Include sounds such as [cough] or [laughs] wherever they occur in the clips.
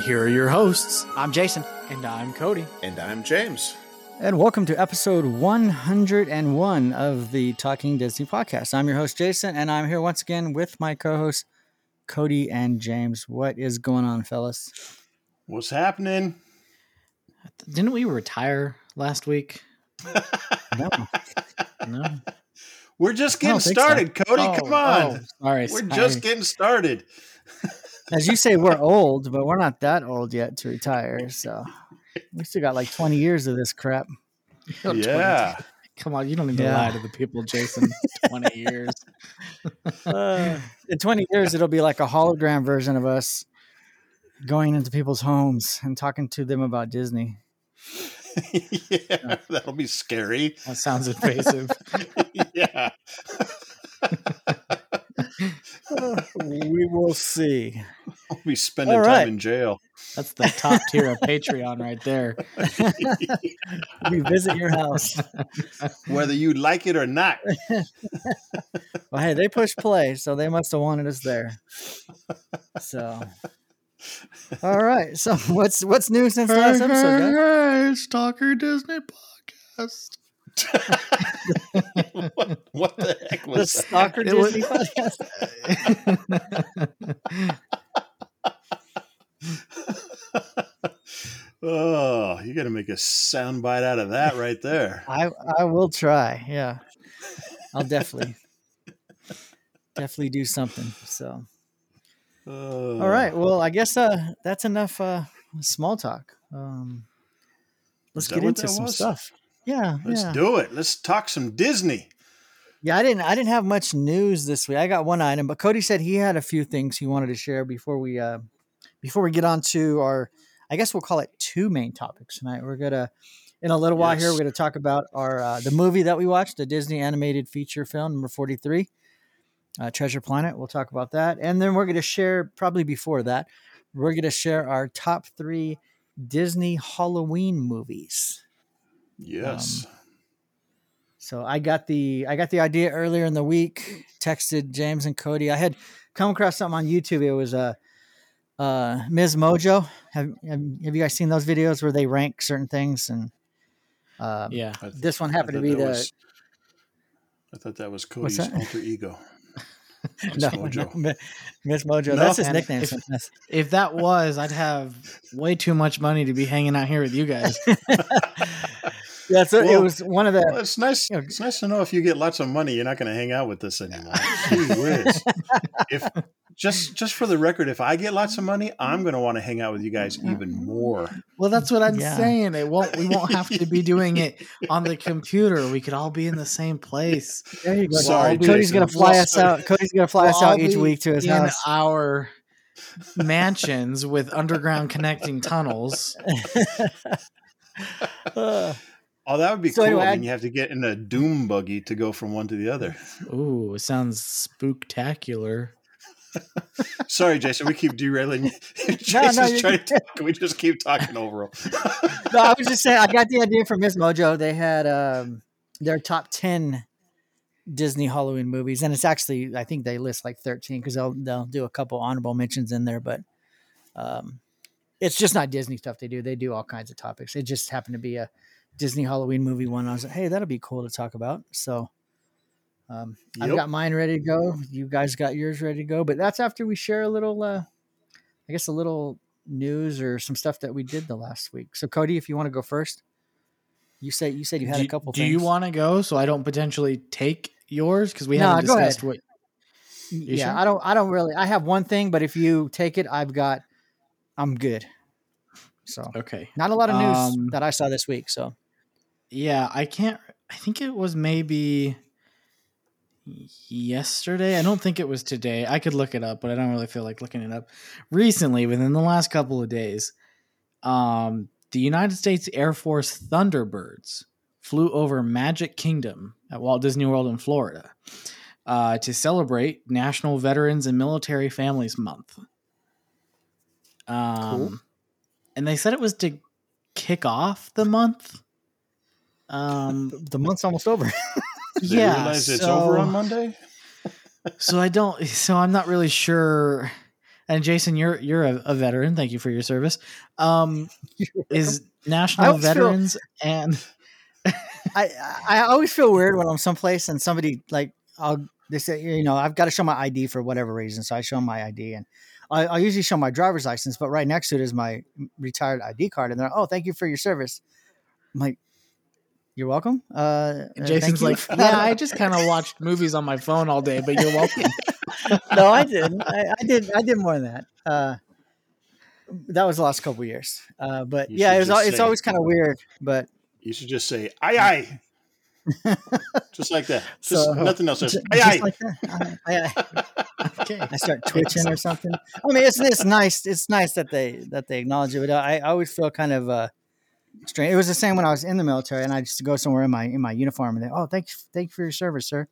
And here are your hosts. I'm Jason. And I'm Cody. And I'm James. And welcome to episode 101 of the Talking Disney podcast. I'm your host, Jason, and I'm here once again with my co hosts, Cody and James. What is going on, fellas? What's happening? Didn't we retire last week? [laughs] No. No. We're just getting think so. started, Cody. Oh, come on. oh, sorry. We're sorry. just getting started. [laughs] As you say, we're old, but we're not that old yet to retire. So we still got like 20 years of this crap. [laughs] Yeah. Come on, you don't need to Yeah. lie to the people, Jason. 20 [laughs] years. Uh, in 20 years, it'll be like a hologram version of us going into people's homes and talking to them about Disney. [laughs] yeah. That'll be scary. That sounds invasive. yeah. [laughs] we will see. [laughs] We'll be spending All time in jail. That's the top tier of Patreon right there. [laughs] We visit your house. Whether you like it or not. Well, hey, they pushed play, so they must have wanted us there. So, all right. So, what's what's new since the last episode? guys? hey, Stalker Disney podcast. What, [laughs] what the heck The was that? Stalker It was- Disney podcast. [laughs] Oh, you got to make a sound bite out of that right there. [laughs] I I will try. Yeah, I'll definitely definitely do something. So, Oh. all right. Well, I guess uh that's enough uh small talk. Um, let's get into some was? stuff. Yeah, Let's yeah. do it. Let's talk some Disney. Yeah, I didn't I didn't have much news this week. I got one item, but Cody said he had a few things he wanted to share before we uh before we get on to our I guess we'll call it two main topics tonight. We're gonna in a little while here we're gonna talk about our uh, the movie that we watched, the Disney animated feature film number 43, uh, Treasure Planet. We'll talk about that. And then we're gonna share probably before that, we're gonna share our top three Disney Halloween movies. Yes. So I got the I got the idea earlier in the week. Texted James and Cody. I had come across something on YouTube. It was a uh, uh, Ms. Mojo. Have, have have you guys seen those videos where they rank certain things? And uh, Yeah. Th- this one happened to thought be the was- I thought that was Cody's that? alter ego. [laughs] Miss no, Mojo. no, Miss Mojo. No? That's his nickname. if- If that was, I'd have way too much money to be hanging out here with you guys. [laughs] Yeah, so it was one of the. Well, it's nice. you know, It's nice to know if you get lots of money, you're not going to hang out with us anymore. [laughs] Gee whiz. if just just for the record, if I get lots of money, I'm going to want to hang out with you guys even more. Well, that's what I'm Yeah. saying. It won't. We won't have to be [laughs] doing it on the computer. We could all be in the same place. There you go. Sorry, Cody's gonna fly Well, us out. Cody's gonna fly We'll us out each week to his in house. our mansions with underground connecting tunnels. [laughs] Uh. Oh, that would be So cool. anyway, I mean, you have to get in a doom buggy to go from one to the other. Ooh, it sounds spooktacular. [laughs] Sorry, Jason, we keep derailing. [laughs] [laughs] no, Jason's you're trying to. Can we just keep talking over him? no, I was just saying. I got the idea from Miss Mojo. They had um, their top ten Disney Halloween movies, and it's actually I think they list like thirteen because they'll they'll do a couple honorable mentions in there, but um, it's just not Disney stuff they do. They do all kinds of topics. It just happened to be a Disney Halloween movie one. I was like, hey, that'll be cool to talk about. So. Um, I've got mine ready to go. You guys got yours ready to go, but that's after we share a little, uh, I guess, a little news or some stuff that we did the last week. So, Cody, if you want to go first, you said you said you had do, a couple. do things. you want to go so I don't potentially take yours because we No, haven't discussed what? Yeah, sure? I don't. I don't really. I have one thing, but if you take it, I've got. I'm good. So, Okay. not a lot of news Um, that I saw this week. So, Yeah, I can't. I think it was maybe yesterday. I don't think it was today. I could look it up, but I don't really feel like looking it up. Recently, within the last couple of days, um, the United States Air Force Thunderbirds flew over Magic Kingdom at Walt Disney World in Florida uh, to celebrate National Veterans and Military Families Month. Um, Cool. And they said it was to kick off the month. Um, [laughs] The month's almost over. [laughs] They yeah, realize it's so- over on Monday. so I don't. So I'm not really sure. And Jason, you're you're a, a veteran. Thank you for your service. Um, [laughs] is National always feel- Veterans and I I always feel weird when I'm someplace and somebody like I'll they say you know I've got to show my ID for whatever reason, so I show 'em my ID and I, I usually show my driver's license, but right next to it is my retired ID card, and they're like, oh thank you for your service. I'm like, you're welcome. Uh, uh, thank Jason's like, yeah, I just kind of watched movies on my phone all day, but you're welcome. [laughs] no, I didn't. I, I did. I did more than that. Uh, that was the last couple years. Uh, but You yeah, should it was. It's say- always kind of weird. But You should just say aye aye, [laughs] just like that. Just So, nothing else. Just aye just aye. like that. I, I, okay. I start twitching or something. I mean, it's it's nice. It's nice that they that they acknowledge it. But I, I always feel kind of uh, strange. It was the same when I was in the military, and I used to go somewhere in my in my uniform, and they, oh, thank you, thank you for your service, sir.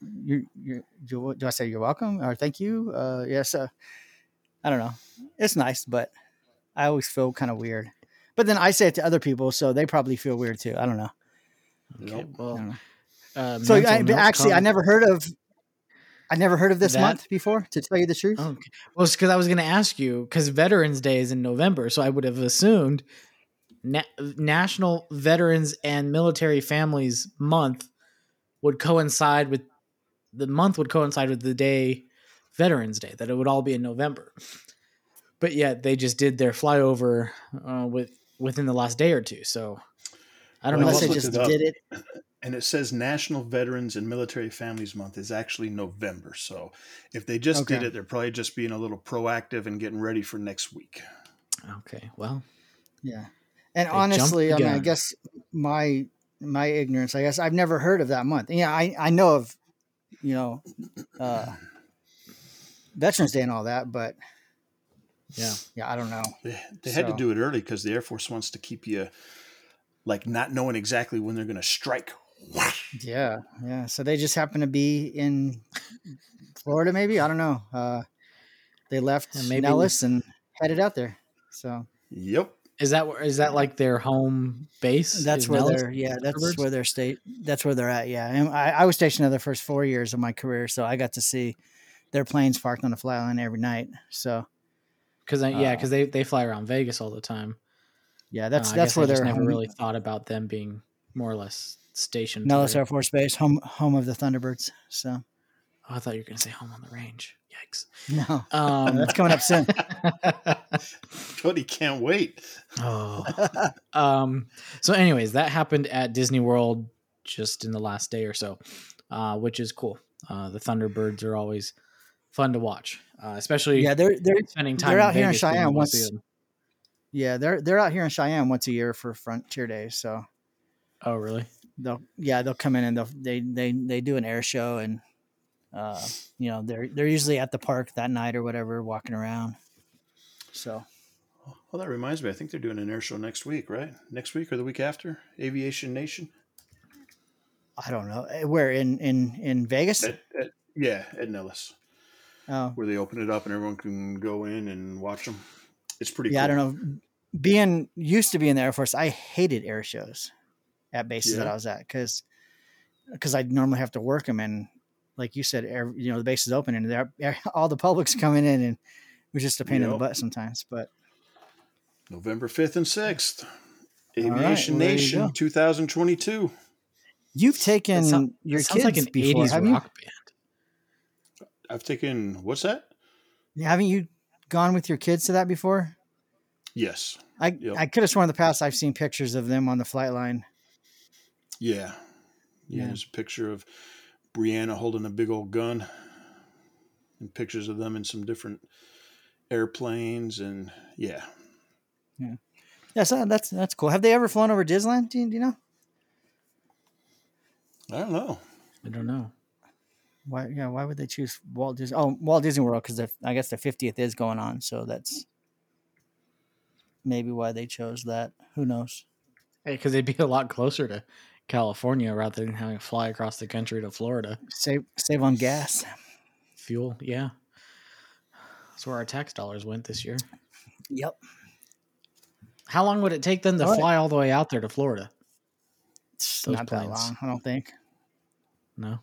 You, you, do, do I say you're welcome or thank you? Uh, yes. Uh, I don't know. It's nice, but I always feel kind of weird. But then I say it to other people, so they probably feel weird too. I don't know. Okay, well, I don't know. uh, So I, but note actually, I never heard of. I never heard of this That- month before. To tell you the truth, Okay. Well, it's because I was going to ask you because Veterans Day is in November, so I would have assumed Na- National Veterans and Military Families Month would coincide with the month would coincide with the day Veterans Day. That it would all be in November, but yet they just did their flyover uh, with within the last day or two. So I don't Well, know. unless they just it did it. [clears throat] And it says National Veterans and Military Families Month is actually November. So if they just did it, they're probably just being a little proactive and getting ready for next week. okay, well, Yeah. And They honestly, I mean, I guess my my ignorance, I guess I've never heard of that month. Yeah, I I know of, you know, uh, Veterans Day and all that, but yeah. yeah, I don't know. They, they had to do it early because the Air Force wants to keep you like not knowing exactly when they're going to strike. Yeah, yeah. So they just happen to be in Florida, maybe. I don't know. Uh, they left Yeah, maybe- Nellis and headed out there. So Yep. Is that is that like their home base? that's where Nellis? they're. Yeah, that's Thunderbirds? where they're state. That's where they're at. Yeah, and I, I was stationed there the first four years of my career, so I got to see their planes parked on the flat line every night. So Because yeah, Uh, because they they fly around Vegas all the time. yeah, that's Uh, that's where I they're never home. really thought about them being more or less stationed. Nellis Air Force Base, home home of the Thunderbirds. So Oh, I thought you were gonna say home on the range. Yikes! no, [laughs] Um, that's coming up soon. [laughs] Cody can't wait. oh. [laughs] Um. So, anyways, that happened at Disney World just in the last day or so, uh, which is cool. Uh, the Thunderbirds are always fun to watch, uh, especially yeah, they're they're spending time. they're in out here in Cheyenne once- see them. yeah they're they're out here in Cheyenne once a year for Frontier Days. So Oh, really? they'll yeah they'll come in and they'll they they they do an air show and uh you know they're they're usually at the park that night or whatever walking around. So Well, that reminds me. I think they're doing an air show next week, right? Next week or the week after? Aviation Nation. I don't know Eh, where in in in Vegas. At, at, yeah, at Nellis, Oh where they open it up and everyone can go in and watch them. It's pretty. yeah, I don't know. Being used to be in the Air Force, I hated air shows at bases that I was at because because I normally have to work them and like you said, air, you know the base is open and they're, [laughs] all the public's coming in and it was just a pain in the butt sometimes. But November fifth and sixth. right, Aviation well, there you Nation 2022. you've taken That sound- your kids like an before, '80s haven't you? rock band. I've taken what's that? Haven't you gone with your kids to that before? Yes. I Yep. I could have sworn in the past I've seen pictures of them on the flight line. Yeah. Yeah. Yeah. There's a picture of Brianna holding a big old gun, and pictures of them in some different airplanes, and yeah. Yeah, Yeah, so that's that's cool. Have they ever flown over Disneyland? Do you, do you know? I don't know. I don't know. Why? Yeah. Why would they choose Walt Disney? Oh, Walt Disney World because I guess the fiftieth is going on, so that's maybe why they chose that. Who knows? Hey, Because they'd be a lot closer to California rather than having to fly across the country to Florida. Save save on gas. Fuel, yeah. That's where our tax dollars went this year. Yep. How long would it take them to All right. fly all the way out there to Florida? It's Those not that planes. long. I don't think. No.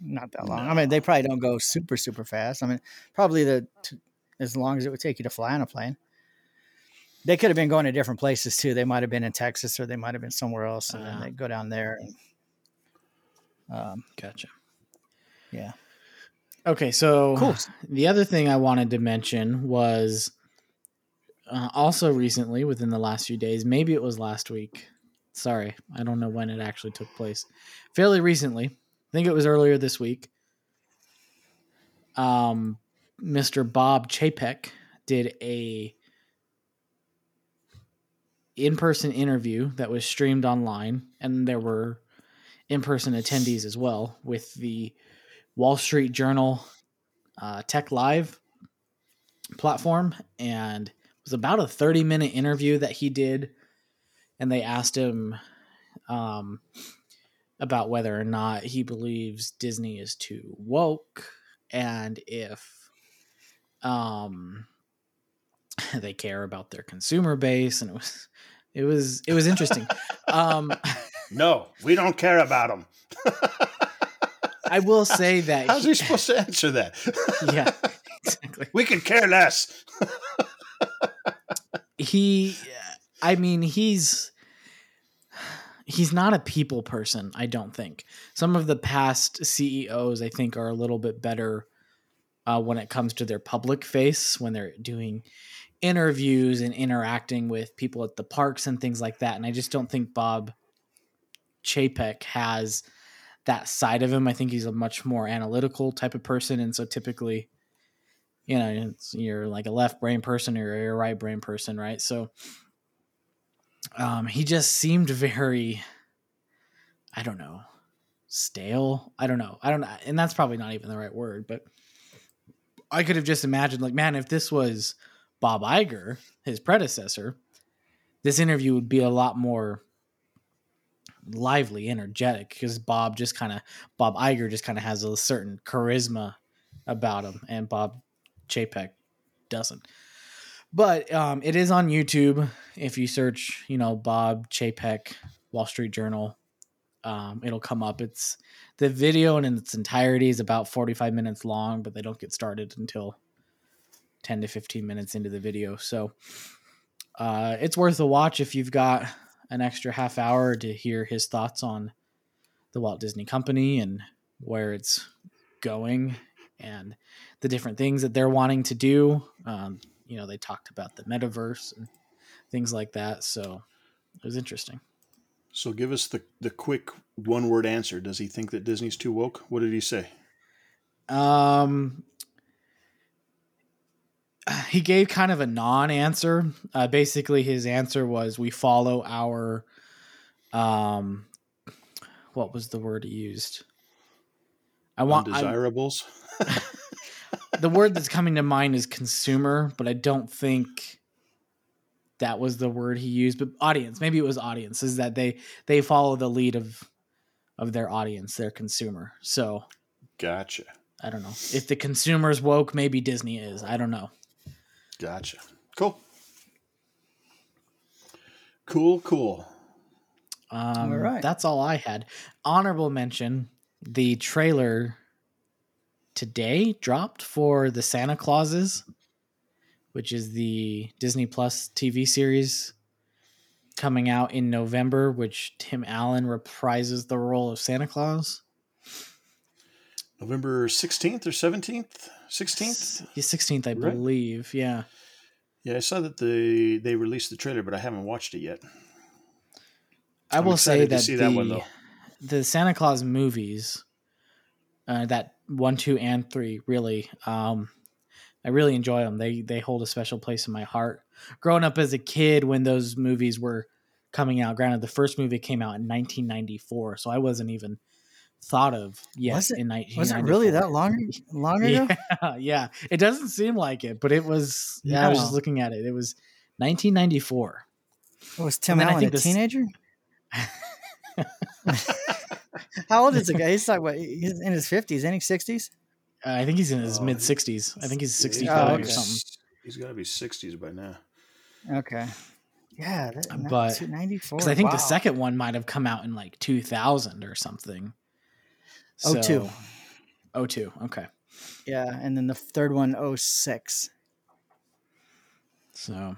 Not that long. I mean, they probably don't go super super fast. I mean, probably the t- as long as it would take you to fly on a plane. They could have been going to different places too. They might have been in Texas or they might have been somewhere else, and Ah. then they go down there. And, um, Gotcha. yeah. Okay, so Cool. the other thing I wanted to mention was uh, also recently, within the last few days, maybe it was last week. Sorry, I don't know when it actually took place. Fairly recently, I think it was earlier this week. Um, Mr. Bob Chapek did a in-person interview that was streamed online, and there were in-person attendees as well with the Wall Street Journal uh, Tech Live platform, and it was about a 30 minute interview that he did. And they asked him um, about whether or not he believes Disney is too woke and if um, [laughs] they care about their consumer base. And it was. It was it was interesting. [laughs] um, No, we don't care about them. I will [laughs] say that How's he supposed to answer that? [laughs] yeah, exactly. we could care less. he i mean he's he's not a people person i don't think some of the past ceos i think are a little bit better uh, when it comes to their public face when they're doing interviews and interacting with people at the parks and things like that and i just don't think bob chapek has that side of him. I think he's a much more analytical type of person and so typically you know you're like a left brain person or you're a right brain person right? So um he just seemed very i don't know stale? I don't know. I don't know and that's probably not even the right word but i could have just imagined like man if this was bob Iger, his predecessor this interview would be a lot more lively energetic because bob just kind of bob Iger just kind of has a certain charisma about him and bob Chapek doesn't. But um, it is on YouTube. If you search, you know, Bob Chapek, Wall Street Journal, um, it'll come up. It's the video in its entirety is about 45 minutes long, but they don't get started until 10 to 15 minutes into the video. So uh, it's worth a watch if you've got an extra half hour to hear his thoughts on the Walt Disney Company and where it's going and the different things that they're wanting to do. Um, you know, they talked about the metaverse and things like that. So it was interesting. So give us the, the quick one word answer. Does he think that Disney's too woke? What did he say? Um, [sighs] he gave kind of a non-answer. Uh, basically, his answer was, "We follow our, um, what was the word he used? I want I, [laughs] the word that's coming to mind is consumer, but I don't think that was the word he used. But audience, maybe it was audience. Is that they they follow the lead of of their audience, their consumer. So Gotcha. I don't know if the consumer's woke. Maybe Disney is. I don't know. Gotcha. Cool. Cool, cool. Um, All right. That's all I had. Honorable mention: the trailer today dropped for the Santa Clauses, which is the Disney Plus TV series coming out in November, which Tim Allen reprises the role of Santa Claus. November 16th or 17th? 16th? He's 16th, I Right. believe. Yeah. Yeah, I saw that they they released the trailer, but I haven't watched it yet. I I'm will say that see the, that one, though. the Santa Claus movies, uh, that one, two, and three, really, um, I really enjoy them. They they hold a special place in my heart. Growing up as a kid, when those movies were coming out, granted, the first movie came out in 1994, so I wasn't even thought of yet Was it- in 1994. Was it really that long [laughs] long ago? Yeah, [laughs] yeah. It doesn't seem like it, but it was. Yeah, I was just looking at it. It was 1994. It Was Tim then I Allen think a this- teenager? [laughs] How old is the guy? He's like what? He's in his fifties, any sixties? Uh, I think he's in his Oh, mid 60s. I think he's Yeah, 65 Oh, or something. He's got to be 60s by now. Okay. Yeah, that, But- ninety four. Because I think the second one might have come out in like 2000 or something. Oh, two. Oh, two. Okay. Yeah, and then the third one, oh six. So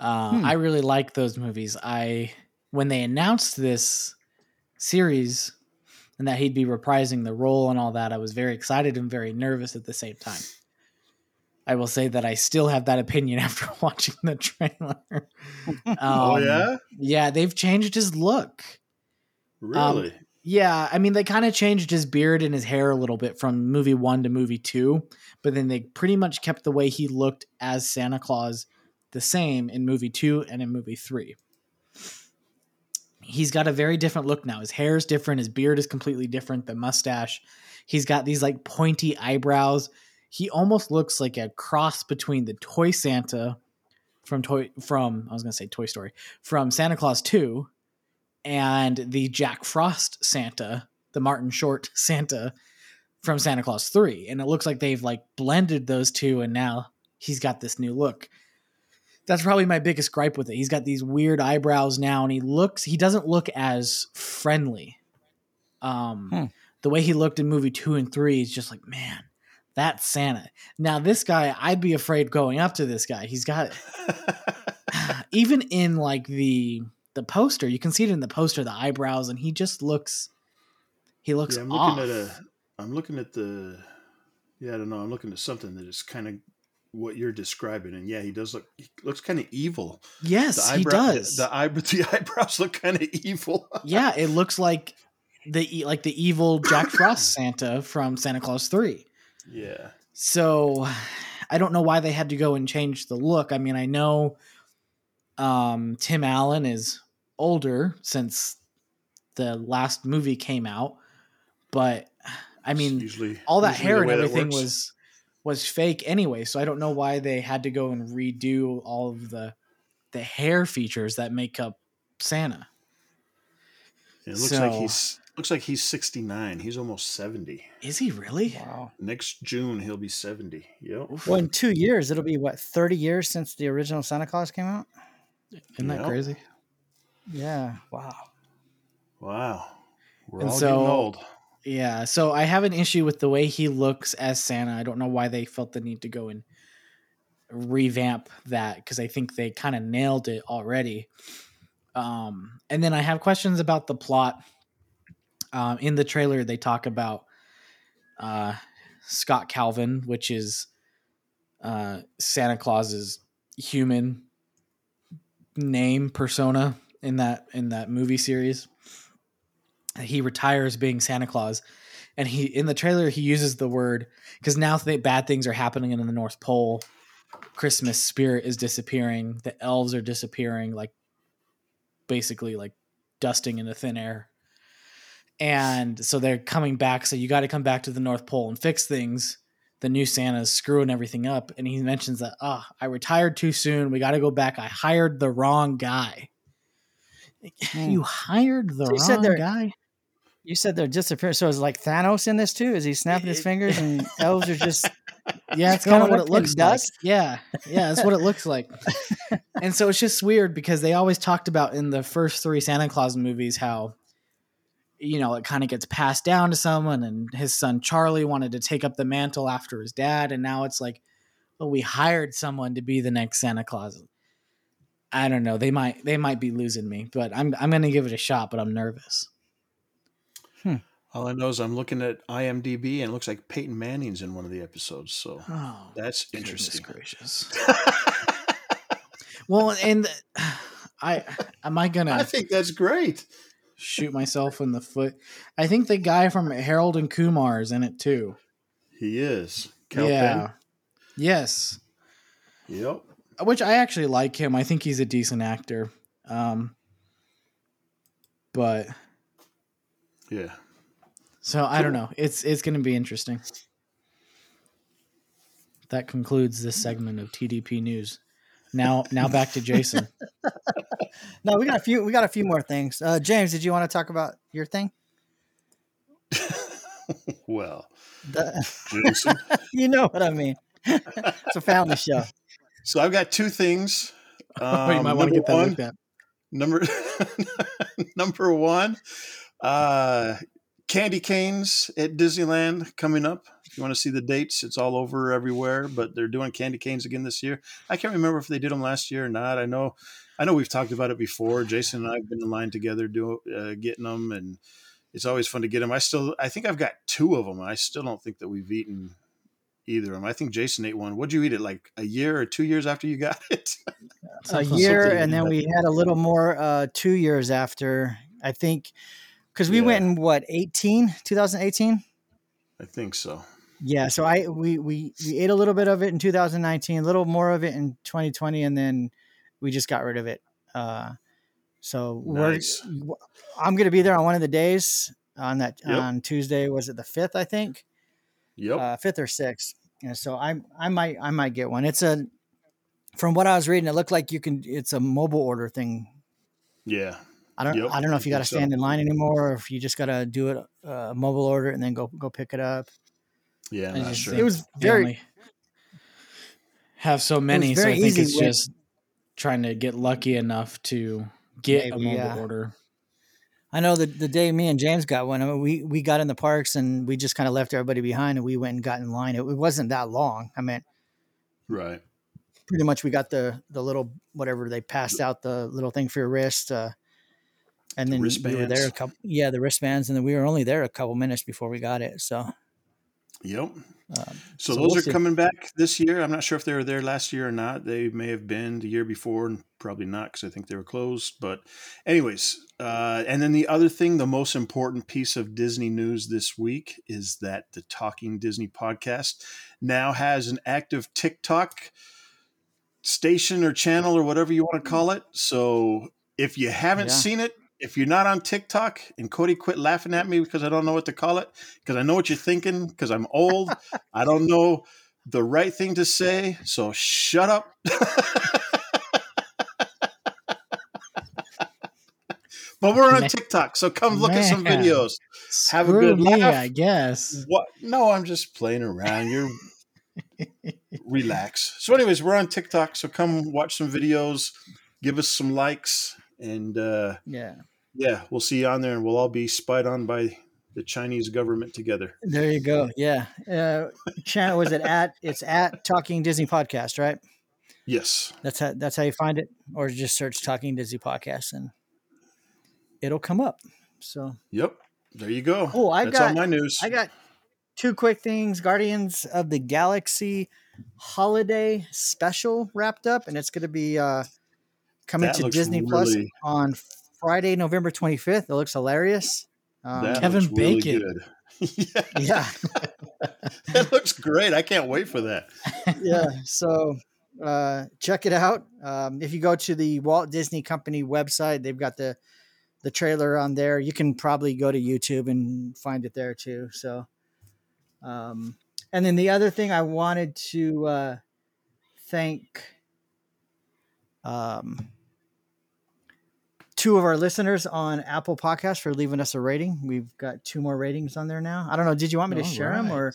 uh, Hmm. I really like those movies. I when they announced this series and that he'd be reprising the role and all that, I was very excited and very nervous at the same time. I will say that I still have that opinion [laughs] after watching the trailer. oh, Um, yeah? Yeah, they've changed his look. um, Really? Yeah, I mean, they kind of changed his beard and his hair a little bit from movie one to movie two, but then they pretty much kept the way he looked as Santa Claus the same in movie two and in movie three. He's got a very different look now. His hair is different. His beard is completely different. The mustache. He's got these like pointy eyebrows. He almost looks like a cross between the toy Santa from toy from I was gonna say Toy Story from Santa Claus two and the Jack Frost Santa, the Martin Short [laughs] Santa from Santa Claus 3. And it looks like they've like blended those two and now he's got this new look. That's probably my biggest gripe with it. He's got these weird eyebrows now and he looks he doesn't look as friendly. Um Hmm. the way he looked in movie 2 and 3 is just like, man, that's Santa. Now this guy, I'd be afraid going up to this guy. He's got [laughs] [sighs] even in like the the poster, you can see it in the poster, the eyebrows, and he just looks he looks yeah, I'm off. looking at a. I'm looking at the. Yeah, I don't know. I'm looking at something that is kind of what you're describing, and yeah, he does look. He looks kind of evil. yes, he eyebrow- does. The, the, eye, [laughs] the eyebrows look kind of evil. [laughs] yeah, it looks like the like the evil Jack [coughs] Frost Santa from Santa Claus 3. yeah. So I don't know why they had to go and change the look. I mean, I know um, Tim Allen is older since the last movie came out, but I mean, usually all that usually hair and everything was was fake anyway. So I don't know why they had to go and redo all of the the hair features that make up Santa. It looks like he's looks like he's 69. He's almost 70. Is he really? Wow. Next June he'll be 70. Yep. Well, in two years, it'll be what thirty years since the original Santa Claus came out. Isn't that crazy? Yeah. Wow. Wow. We're And all so- getting old. Yeah. So I have an issue with the way he looks as Santa. I don't know why they felt the need to go and revamp that because I think they kind of nailed it already. Um, and then I have questions about the plot. Um, in the trailer, they talk about uh, Scott Calvin, which is uh, Santa Claus's human name persona in that in that movie series. He retires being Santa Claus, and he in the trailer he uses the word because now th- bad things are happening in the North Pole. Christmas spirit is disappearing. The elves are disappearing, like basically like dusting into thin air. And so they're coming back. So you got to come back to the North Pole and fix things. The new Santa's screwing everything up. And he mentions that, ah, I retired too soon. We got to go back. I hired the wrong guy. [laughs] You hired the So wrong guy? You said they're disappearing. So is like Thanos in this too? Is he snapping his fingers and [laughs] elves are just Yeah, it's kind of what it looks like. dust? Yeah, yeah, that's what it looks like. [laughs] and so it's just weird because they always talked about in the first three Santa Claus movies how, you know, it kind of gets passed down to someone, and his son Charlie wanted to take up the mantle after his dad, and now it's like, well, we hired someone to be the next Santa Claus. I don't know. They might they might be losing me, but I'm I'm gonna give it a shot, but I'm nervous. Hmm. All I know is I'm looking at IMDb and it looks like Peyton Manning's in one of the episodes. So Oh, that's interesting. gracious. [laughs] Well, and [sighs] I am I gonna [laughs] I think that's great. shoot myself in the foot? I think the guy from Harold and Kumar is in it too. He is. Kal yeah. Penn? Yes. Yep. Which I actually like him. I think he's a decent actor. Um, but Yeah. So I don't know. It's it's going to be interesting. That concludes this segment of TDP news. Now now back to Jason. [laughs] No, we got a few. We got a few more things. Uh, James, did you want to talk about your thing? [laughs] well, The- Jason. [laughs] you know what I mean. it's a family show. So I've got two things. [laughs] Oh, you Um, might want to get that one- looked at. Number [laughs] number one, uh, candy canes at Disneyland coming up. If you want to see the dates, it's all over everywhere. But they're doing candy canes again this year. I can't remember if they did them last year or not. I know, I know we've talked about it before. Jason and I've been in line together doing uh, getting them, and it's always fun to get them. I still, I think I've got two of them. I still don't think that we've eaten either of them. I think Jason ate one. What'd you eat it like a year or two years after you got [laughs] it? A year, and then we had a little more uh, two years after. I think because we Yeah. went in what 18, 2018. I think so. Yeah, so I we we we ate a little bit of it in 2019, a little more of it in 2020, and then we just got rid of it. Uh, so Nice. we're I'm gonna be there on one of the days on that Yep. on Tuesday. Was it the fifth? I think Yep. uh, fifth or sixth. And so I I might I might get one. It's a from what I was reading, it looked like you can. It's a mobile order thing. yeah. I don't Yep, I don't know if you got to think so. stand in line anymore, or if you just got to do it uh, mobile order and then go go pick it up. Yeah. I'm not just sure. It was very only have so many, so I think it's when- just trying to get lucky enough to get a mobile yeah. order. I know the the day me and James got one, I mean, we we got in the parks and we just kind of left everybody behind and we went and got in line. It, it wasn't that long. I mean, right. pretty much we got the the little whatever they passed out the little thing for your wrist, uh, and The then we were there a couple. Yeah, the wristbands, and then we were only there a couple minutes before we got it. So, Yep. Um, So, So those we'll are see. coming back this year. I'm not sure if they were there last year or not. They may have been the year before, and probably not because I think they were closed. But, anyways, uh, and then the other thing, the most important piece of Disney news this week is that the Talking Disney podcast now has an active TikTok station or channel or whatever you want to call it. So, if you haven't Yeah. seen it, if you're not on TikTok, and Cody quit laughing at me because I don't know what to call it, because I know what you're thinking, because I'm old, [laughs] I don't know the right thing to say, so shut up. [laughs] but we're on TikTok, so come look at some videos. Have a good me, laugh. I guess. What? No, I'm just playing around. You're relax. So, anyways, we're on TikTok, so come watch some videos, give us some likes, and uh, yeah, yeah, we'll see you on there, and we'll all be spied on by the Chinese government together. there you go. [laughs] Yeah, uh, channel was it at? It's at Talking Disney Podcast, right? Yes. That's how that's how you find it, or just search Talking Disney Podcast and it'll come up. So Yep. There you go. Oh, I That's all got- my news. I got two quick things: Guardians of the Galaxy holiday special wrapped up, and it's going to be uh, coming That to Disney Plus on Friday, November twenty fifth. It looks hilarious. Um, That Kevin looks really Bacon. good. [laughs] yeah, yeah, [laughs] that looks great. I can't wait for that. [laughs] yeah. So uh, check it out. Um, if you go to the Walt Disney Company website, they've got the the trailer on there. You can probably go to YouTube and find it there too. So, um, and then the other thing I wanted to uh, thank um, two of our listeners on Apple Podcast for leaving us a rating. We've got two more ratings on there now. I don't know. Did you want me to All share them or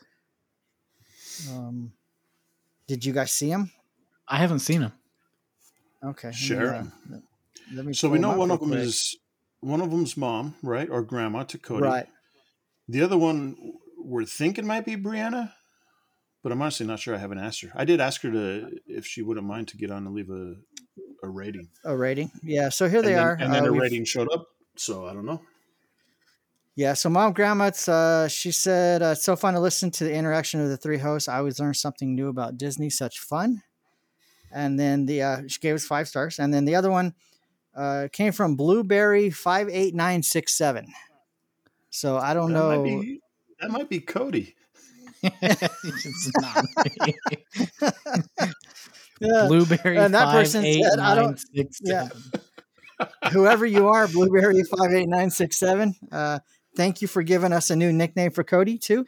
um, did you guys see them? I haven't seen them. Okay. let me, Share uh, 'em. let- let me So we know one of them quick. is one of them's mom, right, or grandma to Cody. right. The other one we're thinking might be Brianna, but I'm honestly not sure. I haven't asked her. I did ask her to if she wouldn't mind to get on and leave a a rating. A rating. Yeah. So here and they then, are. and then Uh, a rating showed up. So I don't know. Yeah, so mom grandma, uh, she said, uh, it's so fun to listen to the interaction of the three hosts. I always learn something new about Disney. Such fun. And then the uh, she gave us five stars. And then the other one uh, came from Blueberry five eight nine six seven. So I don't that know. Might be, that might be Cody. [laughs] it's not. [laughs] Yeah, Blueberry and that five person eight said, I don't- six yeah. whoever you are, Blueberry five eight nine six seven. Uh, thank you for giving us a new nickname for Cody too.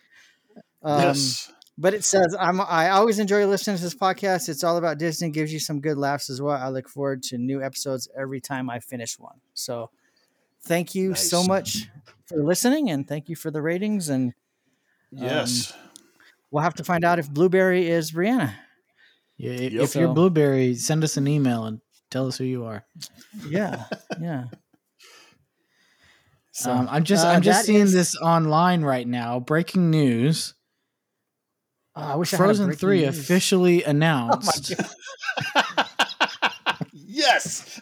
Um, yes. But it says I'm I always enjoy listening to this podcast. It's all about Disney, gives you some good laughs as well. I look forward to new episodes every time I finish one. So thank you so much for listening and thank you for the ratings and Yes. we'll have to find out if Blueberry is Brianna. Yeah, if Yep. you're Blueberry, send us an email and tell us who you are. Yeah, [laughs] yeah. So um, I'm just uh, I'm just seeing is- this online right now. Breaking news: Oh, I wish I had Frozen breaking Three news. officially [laughs] announced. [laughs] yes.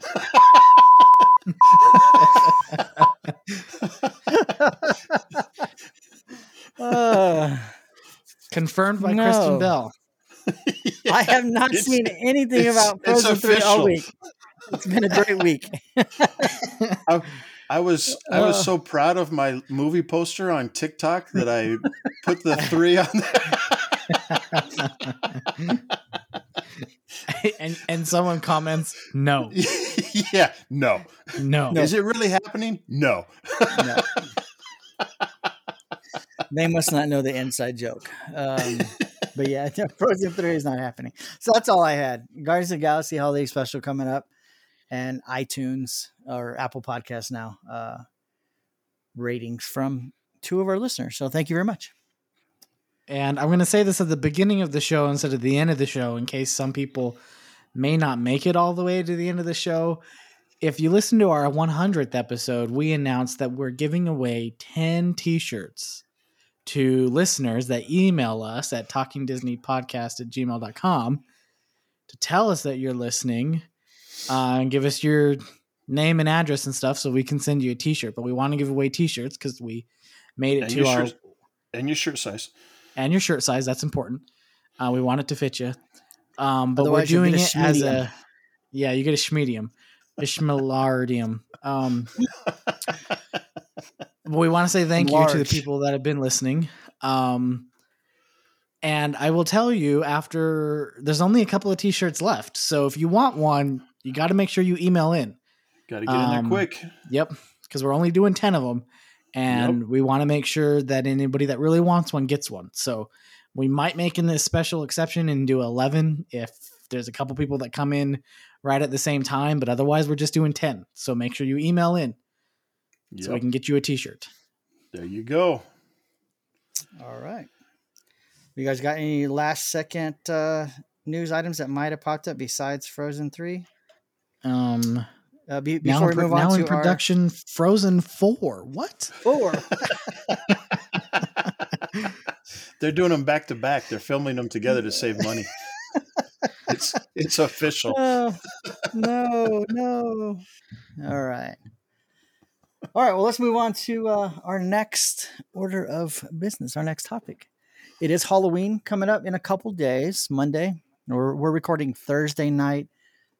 Uh, confirmed by No. Kristen Bell. [laughs] I have not seen anything it's- about it's Frozen Three all week. It's been a great week. [laughs] [laughs] I was I was Uh. so proud of my movie poster on TikTok that I put the three on there. and and someone comments, "No, yeah, no. no." Is it really happening? No. No. they must not know the inside joke. Um, but yeah, [laughs] Frozen 3 is not happening. So that's all I had. Guardians of Galaxy Holiday Special coming up and iTunes or Apple Podcasts now. Uh, ratings from two of our listeners. So thank you very much. And I'm going to say this at the beginning of the show instead of the end of the show in case some people may not make it all the way to the end of the show. If you listen to our 100th episode, we announced that we're giving away 10 t shirts to listeners that email us at talkingdisneypodcast at gmail.com to tell us that you're listening uh, and give us your name and address and stuff so we can send you a t shirt. But we want to give away t shirts because we made it And to our shirt and your shirt size. and your shirt size. That's important. Uh, we want it to fit you. Um, but Otherwise, we're doing it a as a yeah. You get a schmedium, a schmelardium. Um, but [laughs] we want to say thank you to the people that have been listening. Um, and I will tell you after there's only a couple of t-shirts left. So if you want one, you got to make sure you email in. Got to get in Um, there quick. Yep, because we're only doing ten of them, and we want to make sure that anybody that really wants one gets one. So we might make in this special exception and do eleven if there's a couple people that come in right at the same time. But otherwise, we're just doing ten. So make sure you email in so we can get you a T-shirt. There you go. All right. You guys got any last second uh, news items that might have popped up besides Frozen 3? Um, Uh, be, now before in, we pro- move now on in to our production, Frozen Four. What? four. [laughs] They're doing them back to back. They're filming them together to save money. it's it's official. Oh, no, no. All right. All right. Well, let's move on to uh, our next order of business, our next topic. It is Halloween coming up in a couple days, Monday. We're, we're recording Thursday night,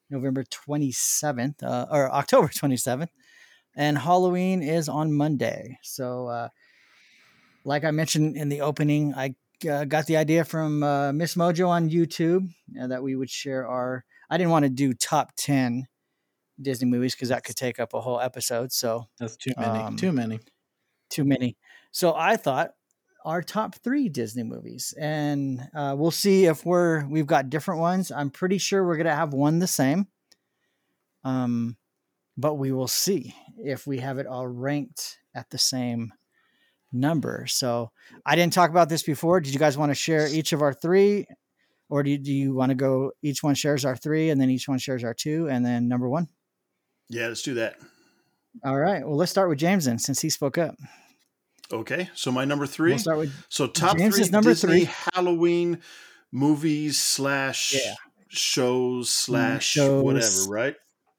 November 27th, uh, or October [laughs] 27th. And Halloween is on Monday. So, uh, like I mentioned in the opening, I uh, got the idea from uh, Miss Mojo on YouTube uh, that we would share our. I didn't want to do top 10 Disney movies because that could take up a whole episode. So, That's too many. Um, too many. too many. So I thought our top three Disney movies, and uh, we'll see if we're we've got different ones. I'm pretty sure we're gonna have one the same. Um, but we will see if we have it all ranked at the same number. So I didn't talk about this before. Did you guys want to share each of our three, or do you, do you want to go? Each one shares our three, and then each one shares our two, and then number one. Yeah, let's do that. All right. Well, let's start with James then, since he spoke up. Okay, so my number 3 We'll start with So top James three is number Disney three. Halloween movies slash Yeah. shows slash shows. whatever, right?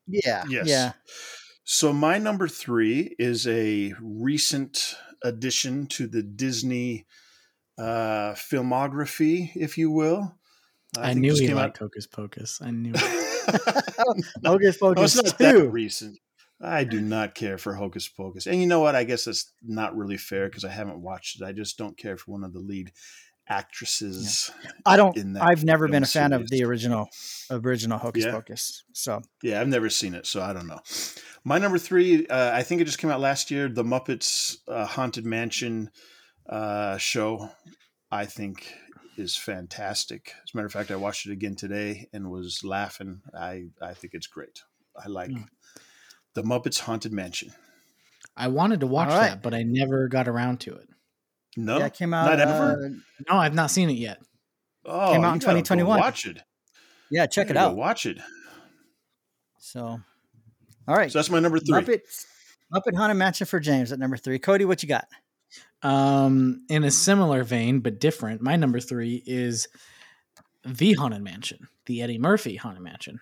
yeah, Yes. yeah. So my number three is a recent addition to the Disney uh, filmography, if you will. I, think knew he liked Hocus Pocus. I knew. It. [laughs] no, Hocus no, Pocus it's not that recent. I do not care for Hocus Pocus. And you know what? I guess that's not really fair because I haven't watched it. I just don't care for one of the lead actresses. I don't. in that I've never been a fan of the original, original Hocus Yeah. Pocus. So Yeah, I've never seen it, so I don't know. My number three, uh, I think it just came out last year. The Muppets uh, Haunted Mansion uh, show, I think, is fantastic. As a matter of fact, I watched it again today and was laughing. I I think it's great. I like Hmm. the Muppets Haunted Mansion. I wanted to watch All right. that, but I never got around to it. No, yeah, it came out. not ever. uh, No, I've not seen it yet. oh, came out in 2021. Watch it. yeah, check it out. Watch it. So, all right, So that's my number three. Muppet Muppet Haunted Mansion for James at number three. Cody, what you got? Um, in a similar vein but different, my number three is the Haunted Mansion, the Eddie Murphy Haunted Mansion.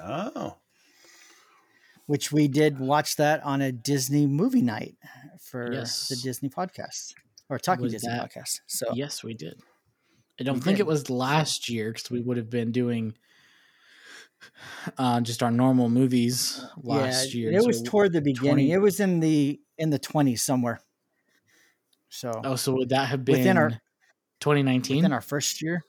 Oh, Which we did watch that on a Disney movie night for Yes. the Disney podcast or Talking Was Disney that- podcast. So Yes, we did. I don't We think did. it was last year because we would have been doing uh, just our normal movies last yeah, year. it was so- toward the beginning. 20 It was in the in the twenties somewhere. So oh, so would that have been Within our- 2019? within our first year,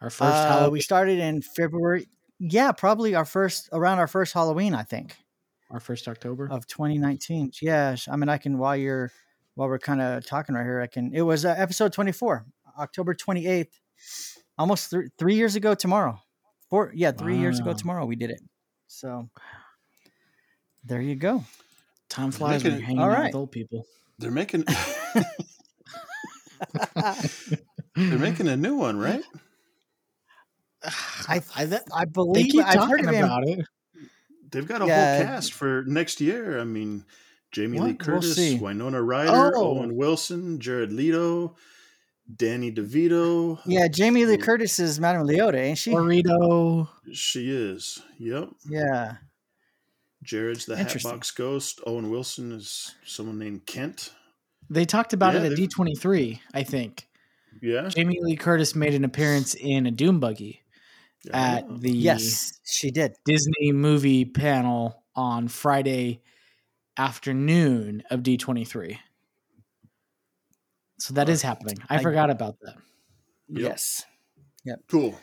our first Uh, Halloween, we started in February. Yeah, probably our first around our first Halloween, I think, our first October. of 2019. Yes, I mean I can while you're while we're kind of talking right here, I can. It was uh, episode 24, October 28th, almost th- three years ago tomorrow. Four, yeah, three years ago tomorrow we did it. So there you go. Time flies when you're hanging all out right. with old people. They're making [laughs] they're making a new one, right? I I, that, I they keep I've heard talking of him. about it. They've got a Yeah. whole cast for next year. I mean, Jamie Lee What? We'll Curtis. Winona Ryder, Oh. Owen Wilson, Jared Leto, Danny DeVito. Yeah, Jamie Lee. Curtis is Madame Leota, ain't she? Burrito. She is. Yep. yeah. Jared's the Hatbox Ghost. Owen Wilson is someone named Kent. They talked about Yeah, it at D23, I think. Yeah. Jamie Lee Curtis made an appearance in a Doom Buggy at Oh. the Yes, she did. Disney movie panel on Friday afternoon of D23. So that is happening. I, I- forgot about that. Yep. Yes. Cool.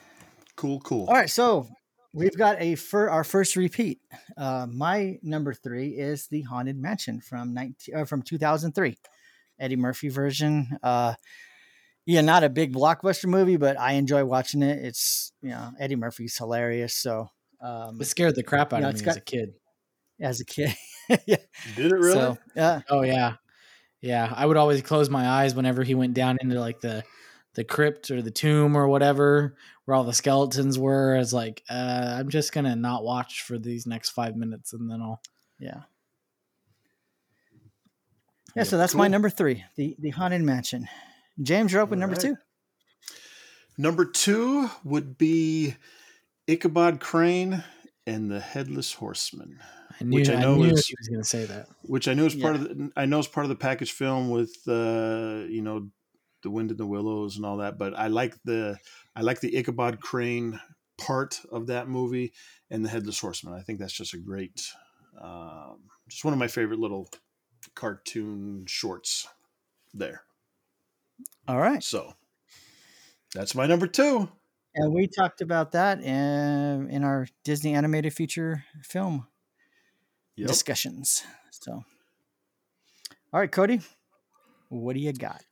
Cool, cool. All right, so we've got a fir- our first repeat. Uh, my number three is the Haunted Mansion from 19, uh, from 2003, Eddie Murphy version. Uh, yeah, not a big blockbuster movie, but I enjoy watching it. It's you know Eddie Murphy's hilarious. So um, It scared the crap out Yeah, of it's me got- as a kid. as a kid, [laughs] yeah. Did it really? So uh, Oh yeah, yeah. I would always close my eyes whenever he went down into like the the crypt or the tomb or whatever where all the skeletons were. I was like, uh, I'm just gonna not watch for these next five minutes, and then I'll. yeah. Yeah, so that's my number three, the the Haunted Mansion. James, you're up with All number right. two. Number two would be Ichabod Crane and the Headless Horseman. I knew, Which I I know knew is- he was gonna say that. which I know is part of the, I know is part of the package film with uh, you know the wind and the willows and all that. But I like the I like the Ichabod Crane part of that movie and the Headless Horseman. I think that's just a great, um, just one of my favorite little cartoon shorts there. All right. So that's my number two. And we talked about that in, in our Disney animated feature film Yep. discussions. So, all right, Cody, what do you got?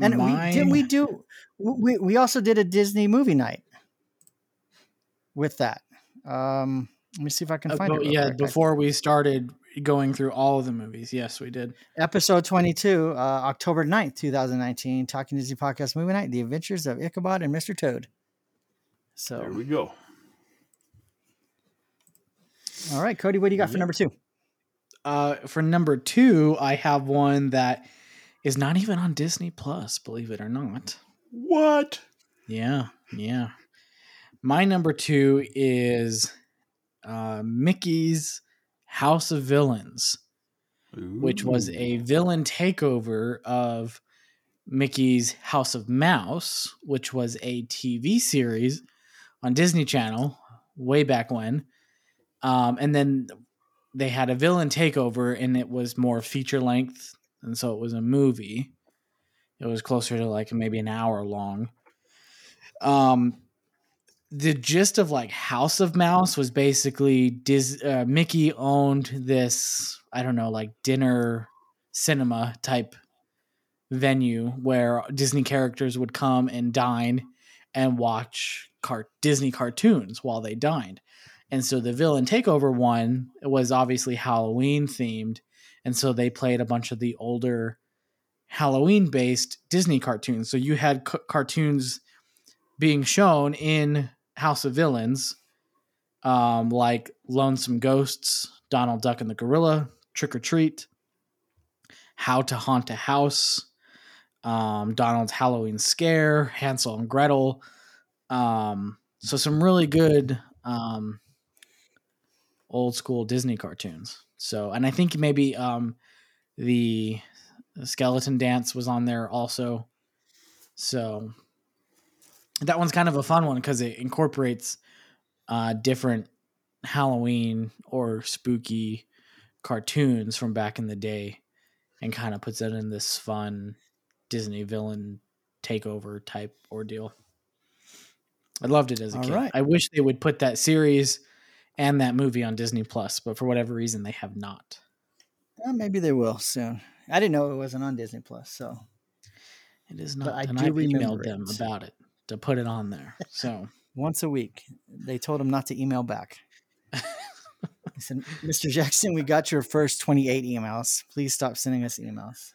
And we, didn't we do? We we also did a Disney movie night with that. Um, let me see if I can Uh, find but it. yeah, quick. Before we started going through all of the movies, yes, we did. episode 22, uh, October 9th, 2019, Talking Disney Podcast Movie Night, The Adventures of Ichabod and Mr. Toad. So, There we go. all right, Cody, what do you got for number two? Uh, for number two, I have one that is not even on Disney Plus, believe it or not. What? Yeah, yeah. My number two is uh, Mickey's House of Villains, which was a villain takeover of Mickey's House of Mouse, which was a TV series on Disney Channel way back when. Um, and then they had a villain takeover, and it was more feature length, and so it was a movie. It was closer to like maybe an hour long. Um, the gist of like House of Mouse was basically Dis- uh, Mickey owned this I don't know like dinner cinema type venue where Disney characters would come and dine and watch car- Disney cartoons while they dined. And so the villain takeover one was obviously Halloween themed. And so they played a bunch of the older Halloween based Disney cartoons. So you had c- cartoons being shown in House of Villains, um, like Lonesome Ghosts, Donald Duck and the Gorilla, Trick or Treat, How to Haunt a House, um, Donald's Halloween Scare, Hansel and Gretel. Um, so some really good um, old school Disney cartoons. So, and I think maybe um, the Skeleton Dance was on there also. So that one's kind of a fun one because it incorporates uh, different Halloween or spooky cartoons from back in the day and kind of puts it in this fun Disney villain takeover type ordeal. I loved it as a All kid. right. I wish they would put that series and that movie on Disney Plus, but for whatever reason they have not. Uh, maybe they will soon. I didn't know it wasn't on Disney Plus, so It is But not. I and do I remember emailed them it. about it to put it on there. [laughs] So once a week they told him not to email back. [laughs] I said, "Mr. Jackson, we got your first 28 emails. Please stop sending us emails."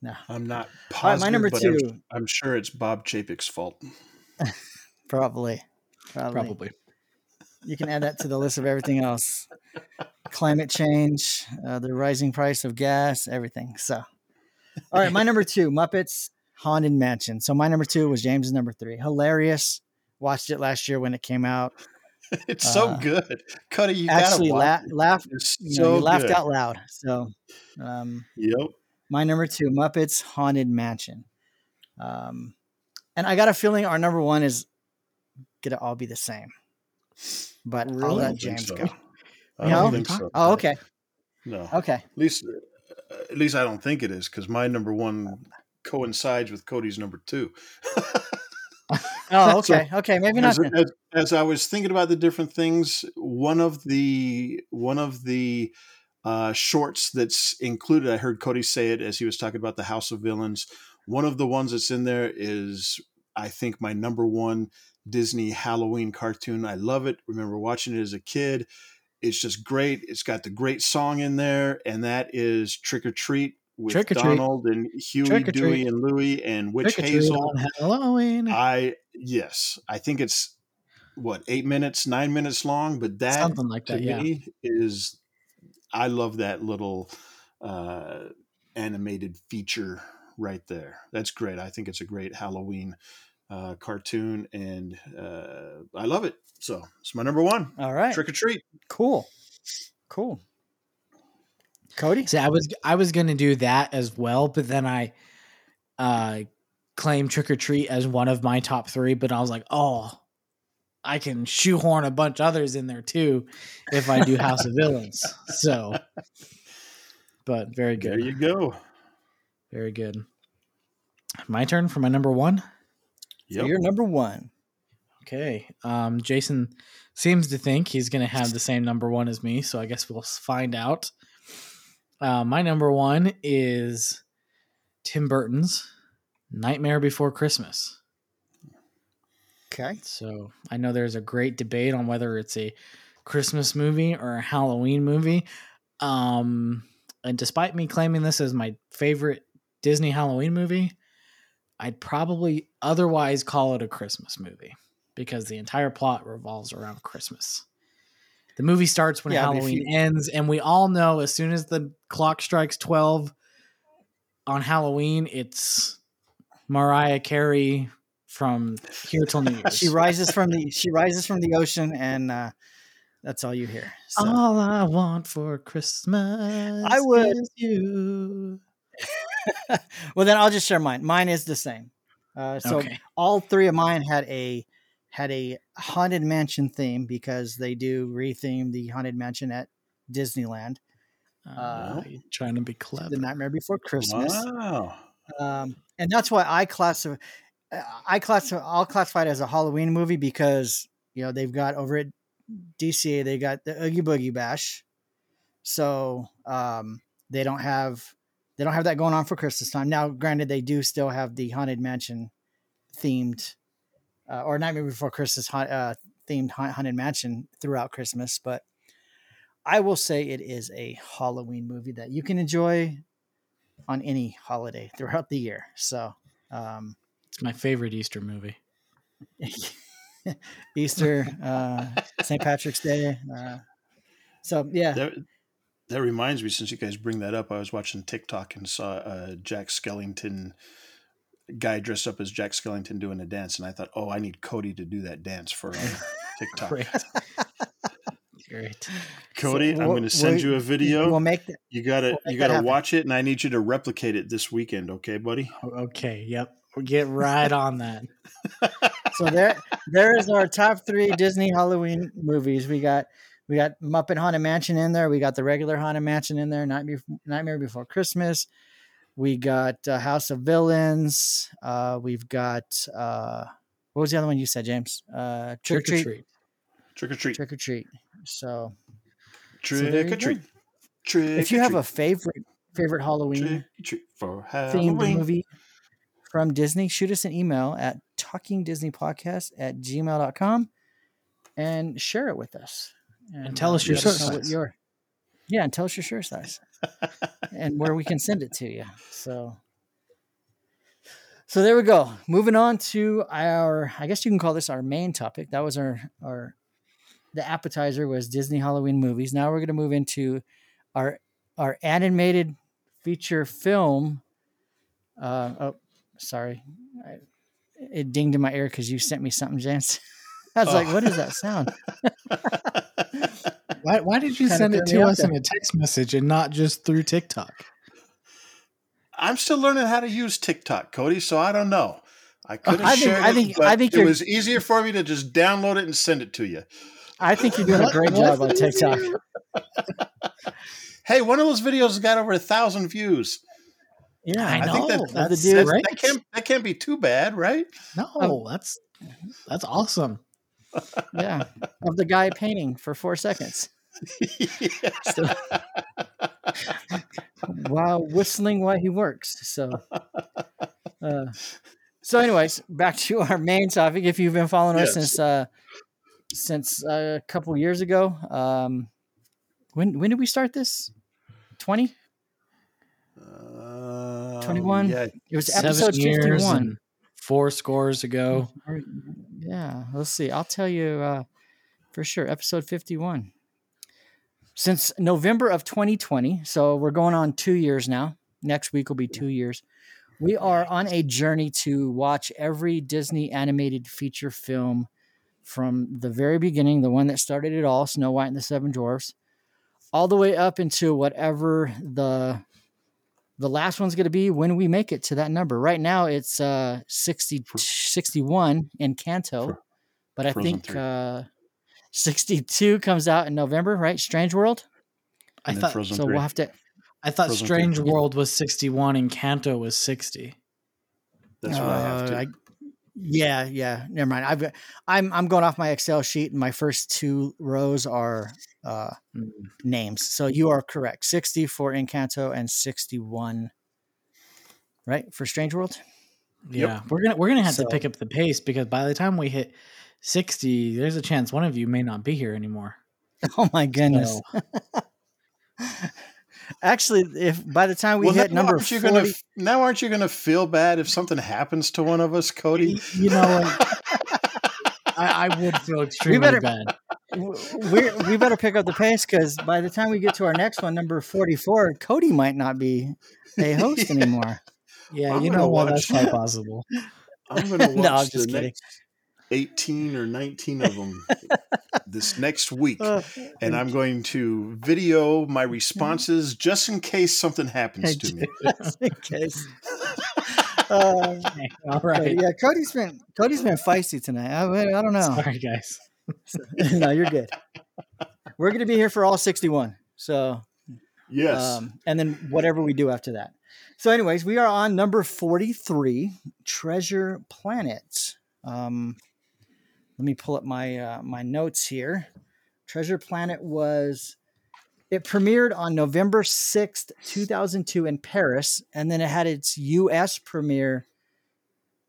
No, I'm not All positive. right, my number but I'm- two. I'm, sure it's Bob Chapek's fault. [laughs] probably, probably, probably. You can add that to the list of everything else: climate change, uh, the rising price of gas, everything. So, all right, my number two, Muppets Haunted Mansion. So my number two was James's number three. Hilarious. Watched it last year when it came out. [laughs] It's so Uh, good, Cuddy. You Actually, la- watch it. laugh. It's You, so know, you laughed out loud. So, um, Yep. my number two, Muppets Haunted Mansion. Um, and I got a feeling our number one is gonna all be the same. But I'll let James so. go. I No? don't think so. Oh, okay, No. okay. At least, uh, at least I don't think it is because my number one coincides with Cody's number two. Oh, [laughs] So, okay, okay. Maybe not. as, as, as I was thinking about the different things, one of the one of the uh, shorts that's included, I heard Cody say it as he was talking about the House of Villains. One of the ones that's in there is, I think, my number one Disney Halloween cartoon. I love it. Remember watching it as a kid. It's just great. It's got the great song in there, and that is Trick or Treat with Trick or Treat. Donald and Huey, Dewey, and Louie and Witch Trick or treat Hazel. on Halloween. I yes, I think it's what eight minutes, nine minutes long, but that Something like that, yeah. is I love that little uh, animated feature right there. That's great. I think it's a great Halloween uh, cartoon, and uh, I love it. So it's my number one. All right, Trick or treat. cool, cool. Cody, See, I was I was gonna do that as well, but then I uh claimed Trick or Treat as one of my top three, but I was like, oh, I can shoehorn a bunch others in there too if I do House of Villains. So, but very good. There you go. very good. My turn for my number one. Yep. you're number one. Okay. Um, Jason seems to think he's going to have the same number one as me, so I guess we'll find out. Uh, my number one is Tim Burton's Nightmare Before Christmas. Okay, So I know there's a great debate on whether it's a Christmas movie or a Halloween movie. Um, and despite me claiming this as my favorite Disney Halloween movie, I'd probably otherwise call it a Christmas movie because the entire plot revolves around Christmas. The movie starts when Yeah, Halloween you- ends, and we all know as soon as the clock strikes 12 on Halloween, it's Mariah Carey from Here Till New [laughs] Year's. she rises from the she rises from the ocean, and uh, that's all you hear. So. All I want for Christmas I would- is you. [laughs] well, then I'll just share mine. Mine is the same. Uh, so okay. all three of mine had a had a haunted mansion theme because they do retheme the haunted mansion at Disneyland, Uh, you trying to be clever. The Nightmare Before Christmas, Wow. um, and that's why I classify. I classify I'll classify it as a Halloween movie because you know they've got over at DCA they got the Oogie Boogie Bash, so um, they don't have they don't have that going on for Christmas time. Now, granted, they do still have the Haunted Mansion themed uh, or Nightmare Before Christmas haunt- uh, themed haunt- Haunted Mansion throughout Christmas, but I will say it is a Halloween movie that you can enjoy on any holiday throughout the year. So. Um, It's my favorite Easter movie. [laughs] Easter, uh, St. Patrick's Day. Uh, so yeah, That, that reminds me, since you guys bring that up, I was watching TikTok and saw a Jack Skellington guy dressed up as Jack Skellington doing a dance, and I thought, oh, I need Cody to do that dance for uh, [laughs] TikTok. Great. [laughs] Great. Cody, So I'm going to send we'll- you a video. We'll make that. you gotta we'll you gotta watch it, and I need you to replicate it this weekend, okay, buddy? Okay. Yep. We'll get right on that. [laughs] So there, there is our top three Disney Halloween movies. We got, we got Muppet Haunted Mansion in there. We got the regular Haunted Mansion in there. Nightmare, Nightmare Before Christmas. We got uh, House of Villains. Uh, we've got uh, what was the other one you said, James? Uh, Trick, or Treat. Trick or treat, Trick or Treat. So trick so or treat, go. trick. if you have a favorite favorite Halloween trick or treat themed Halloween. movie from Disney, shoot us an email at talkingdisneypodcast at gmail.com and share it with us. And tell us your let shirt size. your- yeah, and tell us your shirt size [laughs] and where we can send it to you. So, so there we go. Moving on to our, I guess you can call this our main topic. That was our, our, the appetizer was Disney Halloween movies. Now we're going to move into our, our animated feature film. Uh, oh, sorry. I, it dinged in my ear because you sent me something, James. [laughs] I was like, Oh. what is that sound? [laughs] Why, why did you send it to us in a text message and not just through TikTok? I'm still learning how to use TikTok, Cody. So I don't know. I uh, could have I think- shared I it, think- but I think it was easier for me to just download it and send it to you. I think you're doing a great job on TikTok. Hey, one of those videos got over a thousand views. Yeah, I I think that, know, the that's dude- that, that can't that can't be too bad, right? No, oh. that's that's awesome. Yeah, of the guy painting for four seconds [laughs] So- while whistling while he works. So, uh, so anyways, back to our main topic. If you've been following us since uh, since uh, a couple years ago, um, when when did we start this? Twenty. Um, 21? Yeah, It was episode years fifty-one. and four scores ago. Yeah, let's see. I'll tell you uh, for sure. Episode 51. Since November of 2020, so we're going on two years now. Next week will be two years. We are on a journey to watch every Disney animated feature film from the very beginning, the one that started it all, Snow White and the Seven Dwarfs, all the way up into whatever the the last one's going to be when we make it to that number. Right now, it's uh 60, 61 Encanto, Fro- but I think three. uh 62 comes out in November, right? Strange World. I and then thought Frozen so three. we'll have to. I thought Frozen Strange three. World was sixty one and Encanto was sixty. That's what I have to. uh, yeah, yeah. Never mind. I've got, I'm I'm going off my Excel sheet, and my first two rows are uh, Mm. names. So you are correct. 60 for Encanto and 61, right for Strange World. Yeah, we're gonna we're gonna have So- to pick up the pace because by the time we hit sixty, there's a chance one of you may not be here anymore. [laughs] Oh my goodness! So, [laughs] Actually, if by the time we well, hit now number aren't you 40, gonna now aren't you gonna feel bad if something happens to one of us, Cody? you know. [laughs] I, I would feel extremely better- bad. we we better pick up the pace because by the time we get to our next one, number 44, Cody might not be a host [laughs] Yeah. anymore. Yeah, I'm you know what? That's watch- quite [laughs] possible. I'm gonna watch No, I'm the just kidding. next eighteen or nineteen of them [laughs] this next week, Uh, and I'm going to video my responses just in case something happens to me. [laughs] just in case. [laughs] Uh, All but yeah, Cody's been Cody's been feisty tonight. I, I don't know. Sorry, guys. no, you're good. We're gonna be here for all 61. So Yes, um, and then whatever we do after that. So, anyways, we are on number 43, Treasure Planet. Um, let me pull up my uh, my notes here. Treasure Planet was it premiered on November 6th, 2002 in Paris, and then it had its US premiere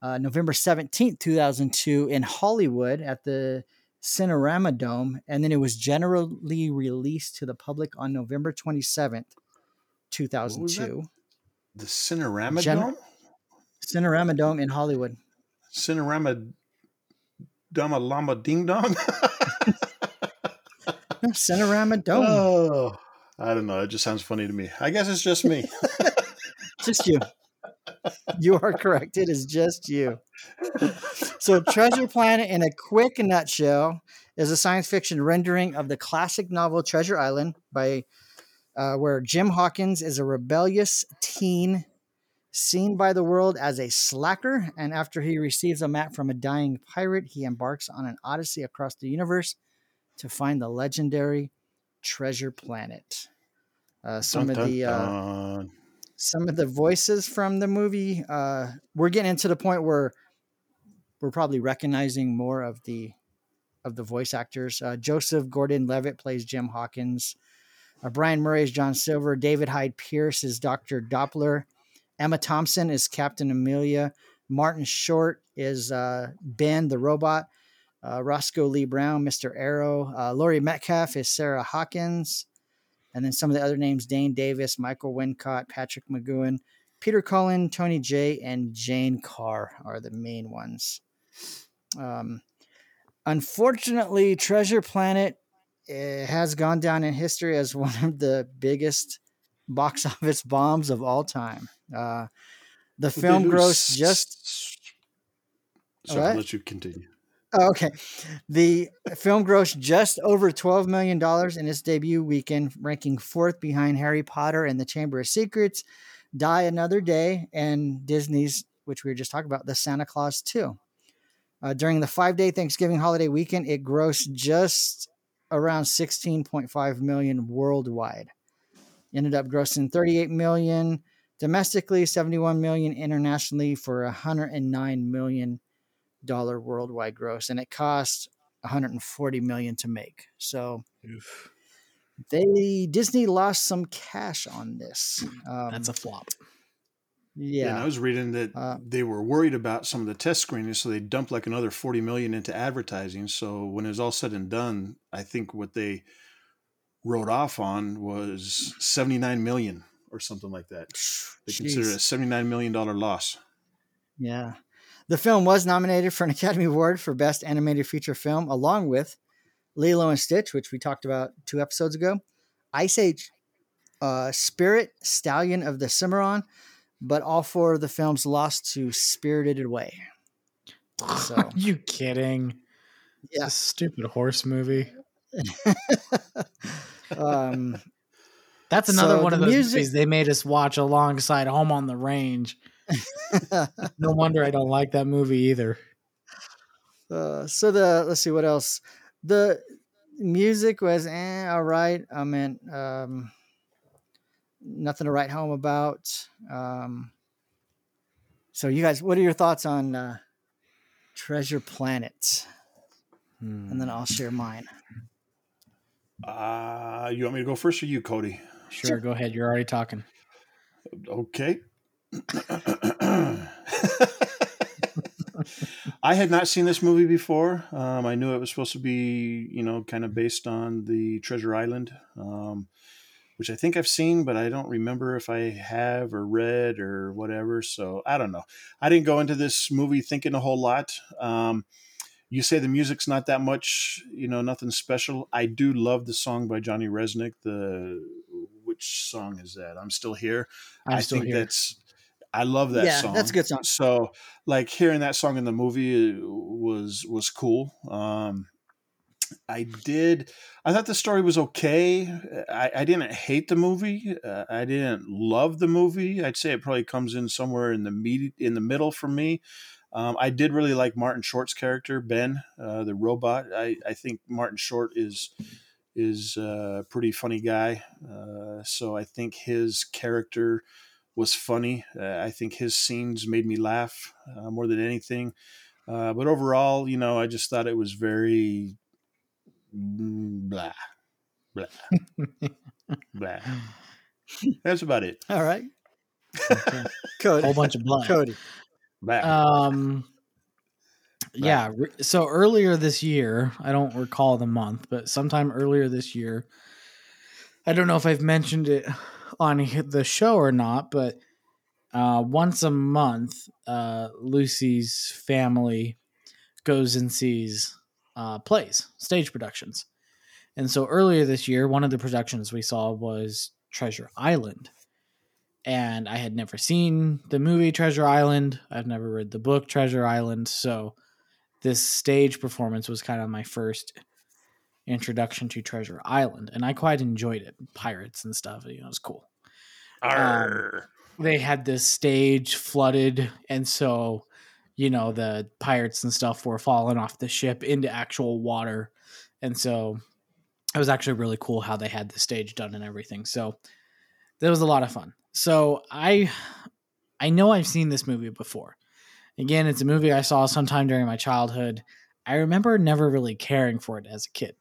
uh, November 17th, 2002 in Hollywood at the Cinerama Dome, and then it was generally released to the public on November 27th, 2002. The Cinerama Gen- Dome? Cinerama Dome in Hollywood. Cinerama Dama Lama Ding Dong? [laughs] Cinerama Dome. oh, I don't know. It just sounds funny to me. I guess it's just me. [laughs] just you. You are correct. It is just you. So, Treasure Planet, in a quick nutshell, is a science fiction rendering of the classic novel Treasure Island by uh, where Jim Hawkins is a rebellious teen seen by the world as a slacker, and after he receives a map from a dying pirate, he embarks on an odyssey across the universe to find the legendary Treasure Planet. Uh, some Dun, of the dun, uh, some of the voices from the movie uh we're getting into the point where we're probably recognizing more of the of the voice actors. Uh, joseph gordon-levitt plays jim hawkins. Uh, brian murray is john silver. David hyde pierce is dr doppler emma thompson is captain amelia. Martin short is uh, ben the robot. Uh, roscoe lee browne mr arrow. Uh, laurie metcalf is sarah hawkins. And then some of the other names Dane Davis, Michael Wincott, Patrick McGoohan, Peter Cullen, Tony Jay, and Jane Carr are the main ones. Um, unfortunately, Treasure Planet eh, has gone down in history as [laughs] one of the biggest box [laughs] office bombs of all time. Uh, the Did film grossed just Sorry? I'll let you continue. Oh, okay. The film grossed just over $12 million in its debut weekend, ranking fourth behind Harry Potter and the Chamber of Secrets, Die Another Day, and Disney's, which we were just talking about, The Santa Claus 2. Uh, during the five day Thanksgiving holiday weekend, it grossed just around 16.5 million worldwide. Ended up grossing 38 million domestically, 71 million internationally for 109 million dollar worldwide gross, and it cost 140 million to make. So they Disney lost some cash on this. Um, That's a flop. Yeah, and I was reading that Uh, they were worried about some of the test screenings, so they dumped like another forty million into advertising. So when it was all said and done, I think what they wrote off on was seventy nine million or something like that. They consider it a seventy nine million dollar loss. Yeah. The film was nominated for an Academy Award for Best Animated Feature Film, along with Lilo and Stitch, which we talked about two episodes ago, Ice Age, uh, Spirit, Stallion of the Cimarron, but all four of the films lost to Spirited Away. [laughs] So, Are you kidding? yeah. A stupid horse movie. [laughs] Um, That's another So one of those music- movies they made us watch alongside Home on the Range. [laughs] No wonder I don't like that movie either. Uh, so the let's see what else. The music was eh, all right. I mean, um, nothing to write home about. Um, so you guys, what are your thoughts on uh, Treasure Planet? And then I'll share mine. Uh, you want me to go first or you, Cody? Sure, go ahead. You're already talking. Okay. I had not seen this movie before. Um, I knew it was supposed to be, you know, kind of based on the Treasure Island, um, which I think I've seen, but I don't remember if I have or read or whatever. So I don't know. I didn't go into this movie thinking a whole lot. Um, you say the music's not that much, you know, nothing special. I do love the song by Johnny Rzeznik. The which song is that? I'm still here. I'm I still think here. that's I love that Yeah, song. that's a good song. So like hearing that song in the movie uh, was was cool. Um I did I thought the story was okay. I, I didn't hate the movie. Uh, I didn't love the movie. I'd say it probably comes in somewhere in the med- in the middle for me. Um, I did really like Martin Short's character, Ben, uh, the robot. I, I think Martin Short is is uh, a pretty funny guy. Uh, so I think his character was funny. Uh, I think his scenes made me laugh uh, more than anything. Uh, but overall, you know, I just thought it was very mm, blah, blah, [laughs] blah. That's about it. All right. Okay. [laughs] Cody. Whole bunch of blah. Cody. Um, yeah. So earlier this year, I don't recall the month, but sometime earlier this year, I don't know if I've mentioned it on the show or not, but uh, once a month, uh, Lucy's family goes and sees uh, plays, stage productions. And so earlier this year, one of the productions we saw was Treasure Island. And I had never seen the movie Treasure Island. I've never read the book Treasure Island. So this stage performance was kind of my first introduction to Treasure Island. And I quite enjoyed it. Pirates and stuff. You know, it was cool Arr. Um, they had this stage flooded and so you know the pirates and stuff were falling off the ship into actual water and so it was actually really cool how they had the stage done and everything so that was a lot of fun so i i know i've seen this movie before. Again it's a movie i saw sometime during my childhood. I remember never really caring for it as a kid.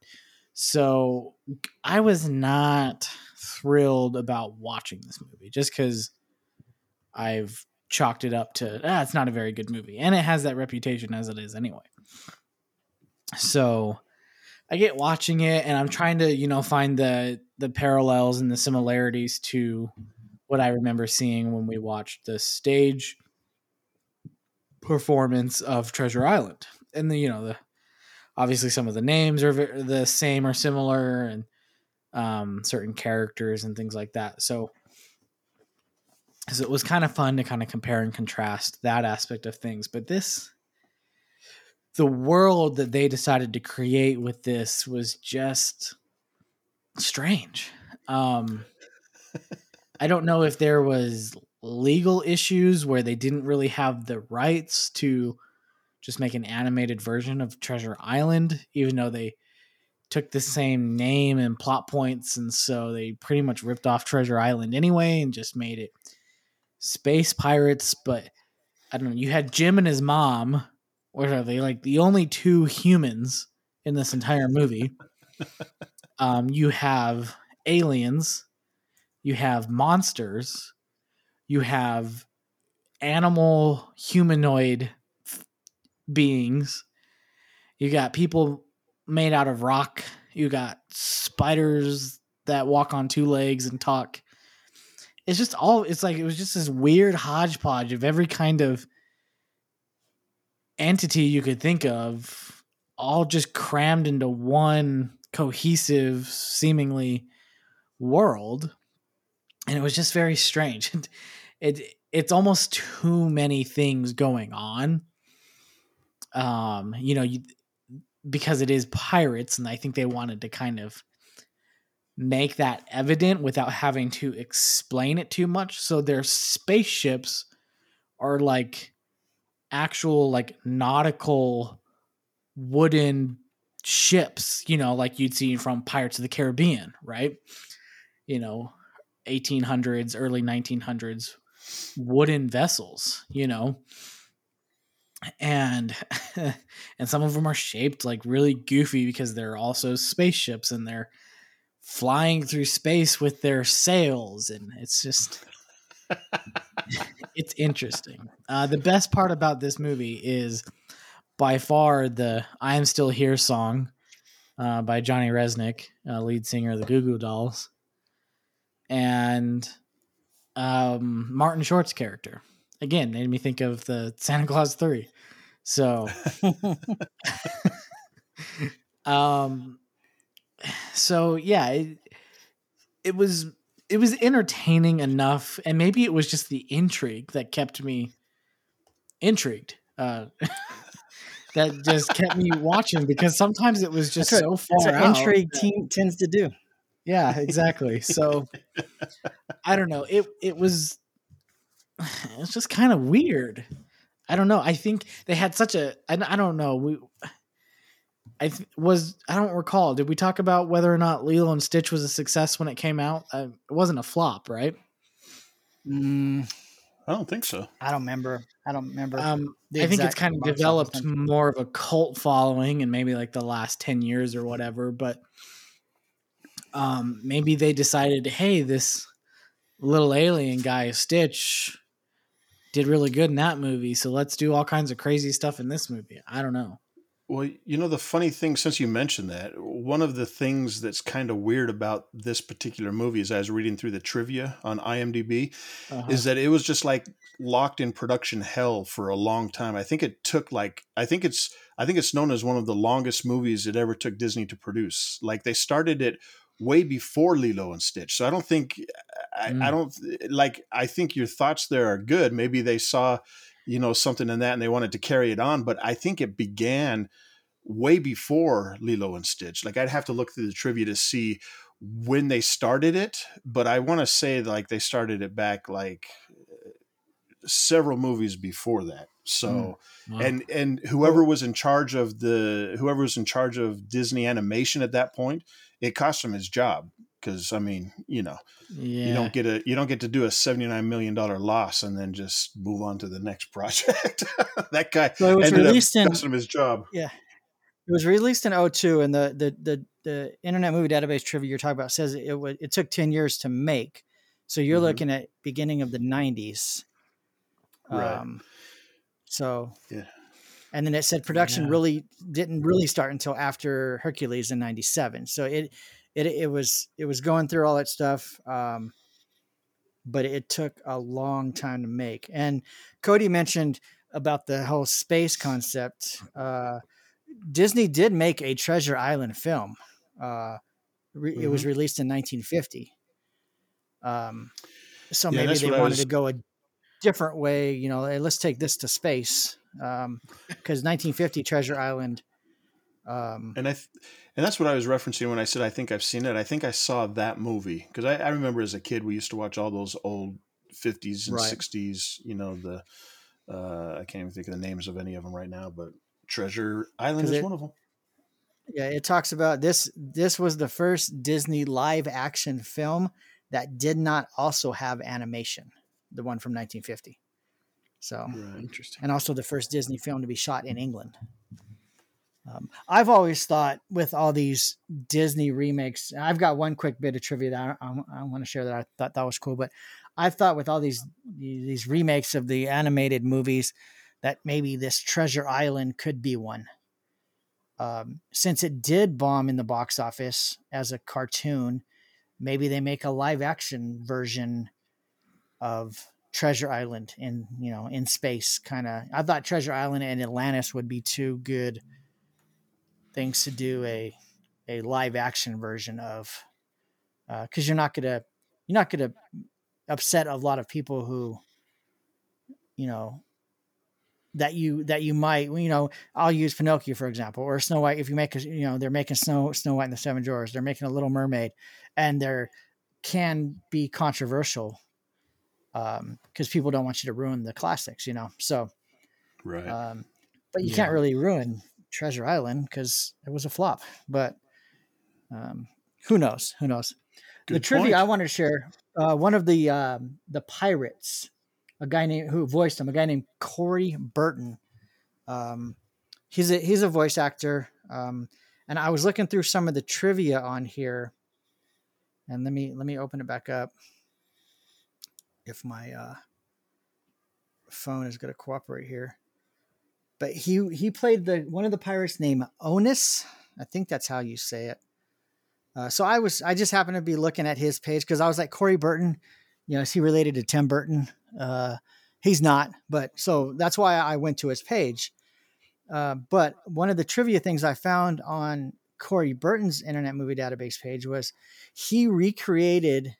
So i was not thrilled about watching this movie just because I've chalked it up to ah, it's not a very good movie, and it has that reputation as it is anyway. So I get watching it, and I'm trying to you know find the the parallels and the similarities to what I remember seeing when we watched the stage performance of Treasure Island, and the you know the obviously some of the names are the same or similar, and um, certain characters and things like that. So so it was kind of fun to kind of compare and contrast that aspect of things. But this the world that they decided to create with this was just strange. Um [laughs] i don't know if there was legal issues where they didn't really have the rights to just make an animated version of treasure island even though they took the same name and plot points and so they pretty much ripped off treasure island anyway and just made it space pirates, but I don't know. You had Jim and his mom, or are they like the only two humans in this entire movie? [laughs] um, you have aliens, you have monsters, you have animal humanoid beings, you got people made out of rock, you got spiders that walk on two legs and talk. It's just all it's like it was just this weird hodgepodge of every kind of entity you could think of all just crammed into one cohesive seemingly world and it was just very strange [laughs] it it's almost too many things going on um you know you because it is pirates and i think they wanted to kind of make that evident without having to explain it too much. So their spaceships are like actual like nautical wooden ships, you know, like you'd see from Pirates of the Caribbean, right? You know, 1800s, early 1900s wooden vessels, you know. And [laughs] and some of them are shaped like really goofy because they're also spaceships and they're flying through space with their sails and it's just [laughs] it's interesting uh, the best part about this movie is by far the i am still here song uh, by johnny rzeznik uh, lead singer of the goo goo dolls and um, martin short's character. Again made me think of the santa claus 3 so [laughs] [laughs] um so yeah it, it was it was entertaining enough and maybe it was just the intrigue that kept me intrigued uh [laughs] that just kept me watching because sometimes it was just That's so what, far that's what out intrigue that- teen, tends to do. Yeah exactly so i don't know it it was [sighs] it's just kind of weird i don't know i think they had such a i, I don't know we i th- was i don't recall did we talk about whether or not lilo and stitch was a success when it came out uh, it wasn't a flop right Mm, I don't think so. I don't remember. I don't remember. Um, I think it's kind of developed more of a cult following in maybe like the last 10 years or whatever. But um, maybe they decided, hey, this little alien guy, Stitch, did really good in that movie. So let's do all kinds of crazy stuff in this movie. I don't know. Well, you know, the funny thing, since you mentioned that, one of the things that's kind of weird about this particular movie is I was reading through the trivia on IMDb, Uh-huh. is that it was just like locked in production hell for a long time. I think it took like, I think it's, I think it's known as one of the longest movies it ever took Disney to produce. Like they started it way before Lilo and Stitch. So I don't think, I, I Mm. don't like, I think your thoughts there are good. Maybe they saw, you know, something in that and they wanted to carry it on, but I think it began way before Lilo and Stitch. Like I'd have to look through the trivia to see when they started it, but I want to say like they started it back like several movies before that. So Wow. and and whoever was in charge of the whoever was in charge of Disney animation at that point, it cost him his job because I mean, you know, yeah. you don't get a you don't get to do a 79 million dollar loss and then just move on to the next [laughs] project. that guy So it was released in- his job. Yeah. It was released in 02 and the the the, the Internet Movie Database trivia you're talking about says it was it took 10 years to make. So you're Mhm. looking at beginning of the 90s. Right. Um so Yeah. And then it said production Yeah. really didn't really start until after Hercules in 97. So it it it was it was going through all that stuff um but it took a long time to make. And Cody mentioned about the whole space concept. Uh, Disney did make a Treasure Island film. Uh, re- It was released in 1950. Um, so Yeah, maybe they wanted was- to go a different way. You know, hey, let's take this to space because 1950 Treasure Island. Um, And I, th- and that's what I was referencing when I said I think I've seen it. I think I saw that movie because I, I remember as a kid we used to watch all those old fifties and Right. sixties. You know the, uh, I can't even think of the names of any of them right now, but Treasure Island is it- one of them. Yeah, it talks about this. This was the first Disney live action film that did not also have animation, the one from 1950. So, Right. Interesting. and also the first Disney film to be shot in England. Um, I've always thought with all these Disney remakes, I've got one quick bit of trivia that I, I, want to share that I thought that was cool. But I thought with all these these remakes of the animated movies, that maybe this Treasure Island could be one. Um, since it did bomb in the box office as a cartoon, maybe they make a live action version of Treasure Island in you know in space kind of. I thought Treasure Island and Atlantis would be two good things to do a a live action version of uh, because you're not gonna you're not gonna upset a lot of people who you know that you that you might you know I'll use Pinocchio for example or Snow White if you make a you know they're making Snow Snow White and the Seven Dwarfs they're making a Little Mermaid and there can be controversial because people don't want you to ruin the classics you know so Right. um, but you Yeah. can't really ruin Treasure Island because it was a flop. But um, who knows? Who knows? the trivia point. I want to share. Uh, one of the um, the pirates, a guy named who voiced him, a guy named Corey Burton. Um, he's a he's a voice actor, um, and I was looking through some of the trivia on here, and let me let me open it back up. If my uh, phone is going to cooperate here, but he he played the one of the pirates named Onus. I think that's how you say it. Uh, so I was I just happened to be looking at his page because I was like Corey Burton, you know, is he related to Tim Burton? Uh, he's not, but so that's why I went to his page. Uh, but one of the trivia things I found on Corey Burton's Internet Movie Database page was he recreated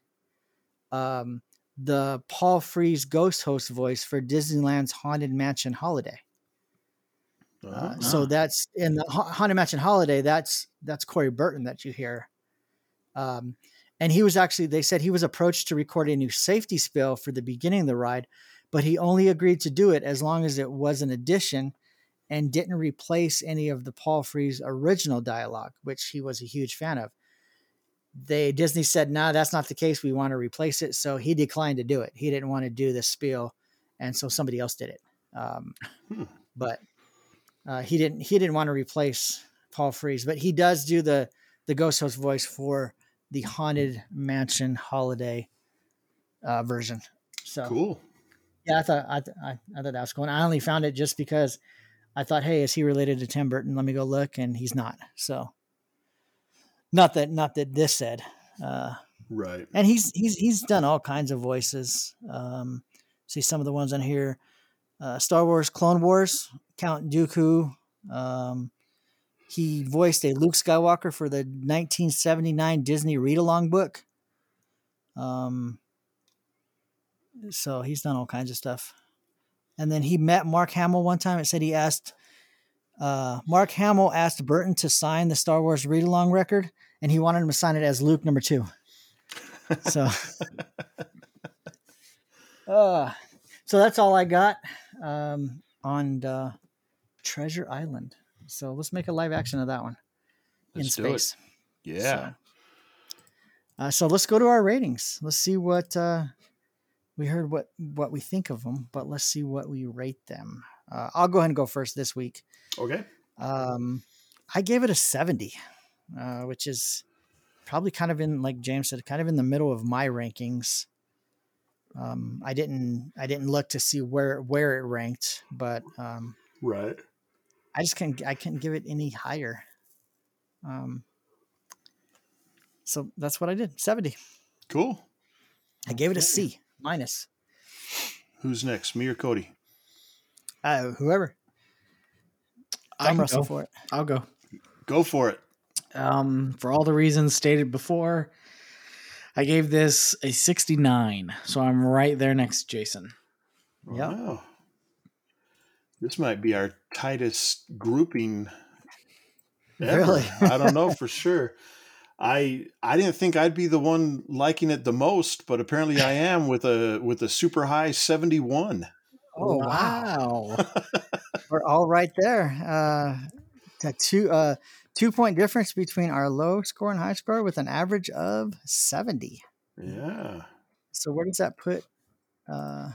um, the Paul Frees ghost host voice for Disneyland's Haunted Mansion Holiday. Uh, Oh. So that's in the Haunted Mansion Holiday. That's that's Corey Burton that you hear. Um, and he was actually they said he was approached to record a new safety spill for the beginning of the ride, but he only agreed to do it as long as it was an addition and didn't replace any of the Paul Frees original dialogue, which he was a huge fan of. They Disney said, "No, nah, that's not the case. We want to replace it." So he declined to do it. He didn't want to do the spiel, and so somebody else did it. Um, Hmm. But uh, he didn't. He didn't want to replace Paul Frees, but he does do the the ghost host voice for the Haunted Mansion holiday uh, version. So Cool. yeah, I thought I, th- I, I thought that was cool. And I only found it just because I thought, hey, is he related to Tim Burton? Let me go look, and he's not. So not that not that this said. Uh, Right. and he's he's he's done all kinds of voices. Um, see some of the ones on here: uh, Star Wars, Clone Wars, Count Dooku. Um, he voiced a Luke Skywalker for the 1979 Disney read-along book. Um, so he's done all kinds of stuff. And then he met Mark Hamill one time. It said he asked uh, Mark Hamill asked Burton to sign the Star Wars read-along record, and he wanted him to sign it as Luke number two. So, [laughs] uh, so that's all I got um, on uh, Treasure Island. So let's make a live action of that one Let's in do it. space. Yeah. So, uh, so let's go to our ratings. Let's see what uh, we heard. What what we think of them, but let's see what we rate them. Uh, I'll go ahead and go first this week. Okay. Um, I gave it a seventy, uh, which is probably kind of in, like James said, kind of in the middle of my rankings. Um, I didn't I didn't look to see where where it ranked, but um, Right. I just can't I can't give it any higher. Um, so that's what I did. Seventy. Cool. I gave it a C minus. Who's next? Me or Cody? Uh, whoever. I Thumb can wrestle go. for it. I'll go. Go for it. Um, for all the reasons stated before, I gave this a 69. So I'm right there next to Jason. Yep. Wow. This might be our tightest grouping ever. Really? I don't know for sure. I I didn't think I'd be the one liking it the most, but apparently I am with a with a super high 71. Oh wow. [laughs] We're all right there. Uh the two uh two point difference between our low score and high score with an average of 70. Yeah. So where does that put uh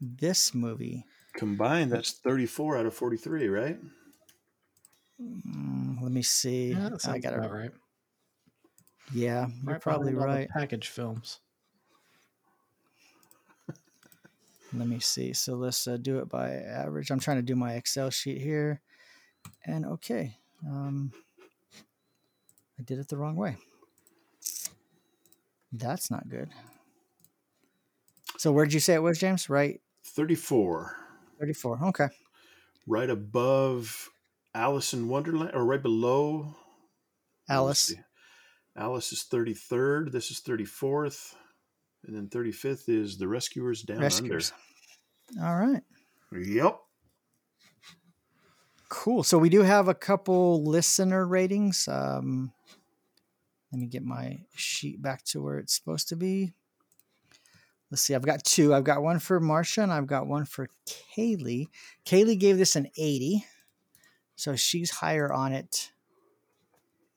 this movie? Combined that's 34 out of 43, right? Mm, let me see. Yeah, I got it. right. Yeah, you're Right probably behind all the right. Package films. Let me see. So let's uh, do it by average. I'm trying to do my Excel sheet here. And okay. Um, I did it the wrong way. That's not good. So where'd you say it was, James? Right? 34. 34. Okay. Right above Alice in Wonderland or right below Alice. Alice is 33rd. This is 34th. And then 35th is The Rescuers Down Rescuers. All right. Yep. Cool. So we do have a couple listener ratings. Um, let me get my sheet back to where it's supposed to be. Let's see. I've got two. I've got one for Marcia and I've got one for Kaylee. Kaylee gave this an 80. So she's higher on it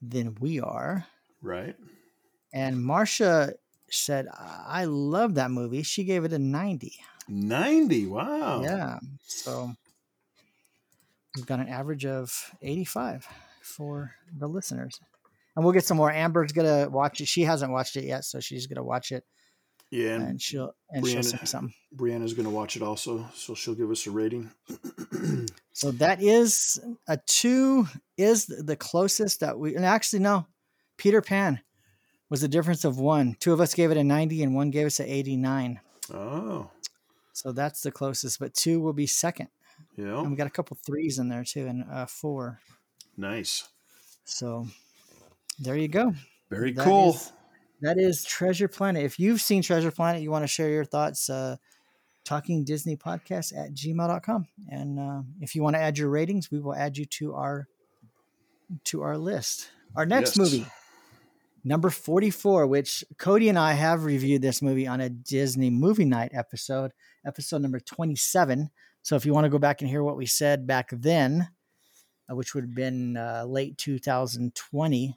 than we are. Right. And Marcia said, I love that movie. She gave it a 90. 90. Wow. Yeah. So we've got an average of 85 for the listeners. And we'll get some more. Amber's gonna watch it. She hasn't watched it yet, so she's gonna watch it Yeah. And and she'll and she'll Brianna- me something. Brianna's going to watch it also. So she'll give us a rating. [clears throat] So that is a two is the closest that we and actually no. Peter Pan was a difference of one. Two of us gave it a 90 and one gave us an 89. oh. So that's the closest, but two will be second. And Yeah. we got a couple threes in there too, and uh, four. Nice. So there you go. Very That cool. is- that is Treasure Planet. If you've seen Treasure Planet, you want to share your thoughts, uh, talking Disney podcast at gmail.com. And uh, if you want to add your ratings, we will add you to our to our list. Our next Yes. movie, number 44, which Cody and I have reviewed this movie on a Disney movie night episode, episode number 27. So if you want to go back and hear what we said back then, uh, which would have been uh, late 2020,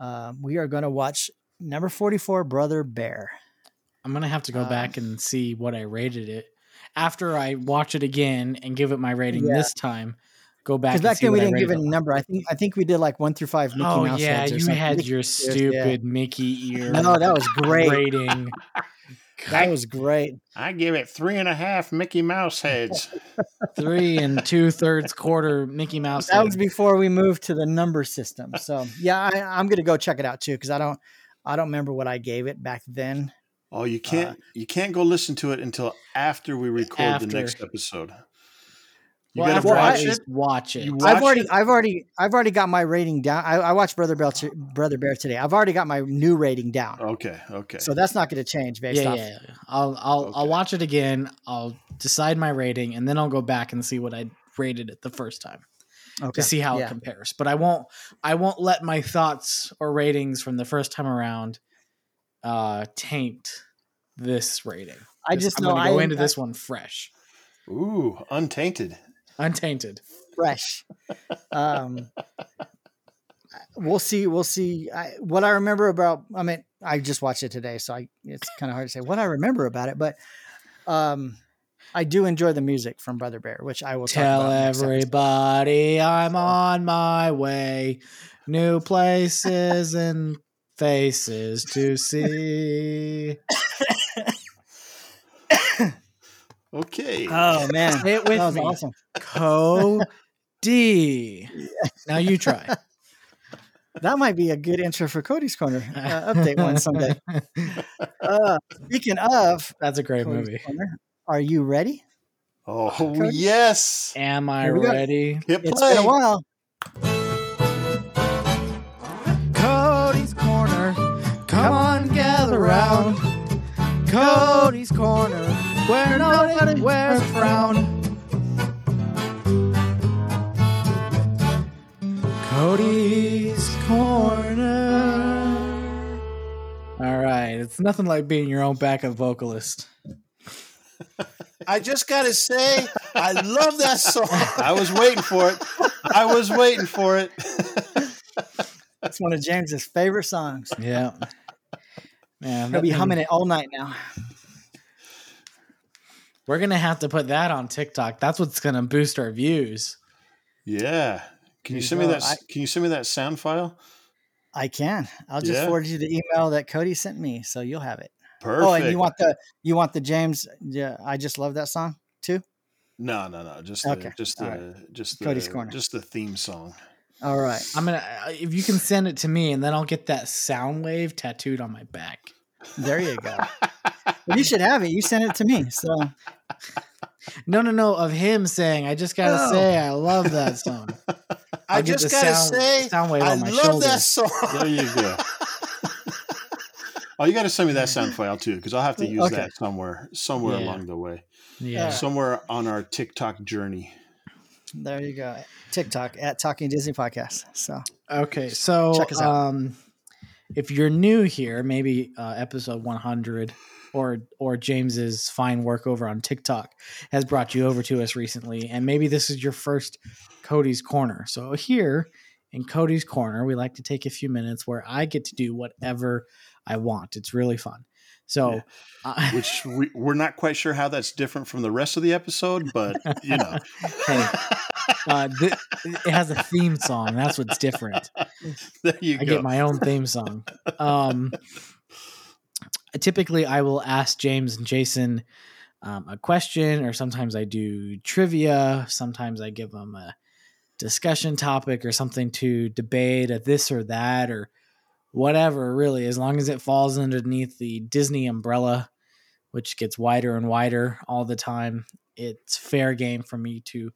uh, we are going to watch number 44, Brother Bear. I'm gonna have to go Um, back and see what I rated it after I watch it again and give it my rating Yeah. this time. Go back Because back see then we didn't give it a number. I think I think we did like one through five Mickey Oh Mouse yeah, heads or you had Mickey your [laughs] Mouse ears, stupid Mickey ear. No, that was great. rating. [laughs] That was great. I give it three and a half Mickey Mouse heads. [laughs] Three and two thirds quarter Mickey Mouse. That was before we moved to the number system. So yeah, I, I'm gonna go check it out too because I don't I don't remember what I gave it back then. Oh, you uh, can't you can't go listen to it until after we record After. the next episode. You well, gotta I watch at it. watch it. You I've already it? I've already I've already got my rating down. I, I watched Brother Bear t- Brother Bear today. I've already got my new rating down. Okay, okay. So that's not going to change based yeah, off. yeah, yeah. I'll I'll I'll watch it again. I'll decide my rating, and then I'll go back and see what I rated it the first time Okay. to see how Yeah. it compares. But I won't I won't let my thoughts or ratings from the first time around uh taint this rating. I just I'm know gonna go I into this one fresh, Ooh, untainted. Untainted. fresh. Um, we'll see. We'll see. I, what I remember about. I mean, I just watched it today, so I it's kind of hard to say what I remember about it. But um, I do enjoy the music from Brother Bear, which I will talk Tell everybody I'm on my way. New places and faces to see. [laughs] Okay. Oh man, Say it with that was me. awesome. Cody. Now you try. [laughs] That might be a good intro for Cody's Corner uh, update one someday. [laughs] Uh, speaking of That's a great Cody's movie. Corner, are you ready? oh Cody? yes. Am I Here we go. ready? Hit It's play. been a while. Cody's Corner. Come on, gather round. Cody's Corner, where nobody wears a frown. Cody's Corner. All right, it's nothing like being your own backup vocalist. I just gotta say, I love that song. [laughs] I was waiting for it. I was waiting for it. It's one of James's favorite songs. Yeah. Man, He'll be humming it all night now. We're gonna have to put that on TikTok. That's what's gonna boost our views. Yeah. Can you send me that? I- can you send me that sound file? I can. I'll just Yeah. forward you the email that Cody sent me, so you'll have it. Perfect. Oh, and you want the you want the James? Yeah, I just love that song too. No, no, no. Just the, Okay. just All the, just the, Cody's Corner. just the theme song. All right. I'm gonna uh, if you can send it to me, and then I'll get that sound wave tattooed on my back. There you go. [laughs] Well, you should have it. You sent it to me, so No, no, no. Of him saying, "I just gotta Oh. say, I love that song." I I'll just gotta sound- say, sound wave I on my love shoulder. that song. There you go. [laughs] oh, you got to send me that sound file too, because I'll have to use Okay. that somewhere, somewhere Yeah. along the way, Yeah. somewhere on our TikTok journey. there you go. TikTok at Talking Disney Podcast. So Okay, so Check us out. um, if you're new here, maybe uh, episode 100 or or James's fine work over on TikTok has brought you over to us recently, and maybe this is your first Cody's Corner. So here in Cody's Corner, we like to take a few minutes where I get to do whatever I want. It's really fun. So, uh, Which we, we're not quite sure how that's different from the rest of the episode, but you know, [laughs] hey, uh, th- it has a theme song. That's what's different. [laughs] there you I go. get my own theme song. Um, typically, I will ask James and Jason um, a question, or sometimes I do trivia. Sometimes I give them a discussion topic or something to debate, a this or that, or whatever. Really, as long as it falls underneath the Disney umbrella, which gets wider and wider all the time, it's fair game for me to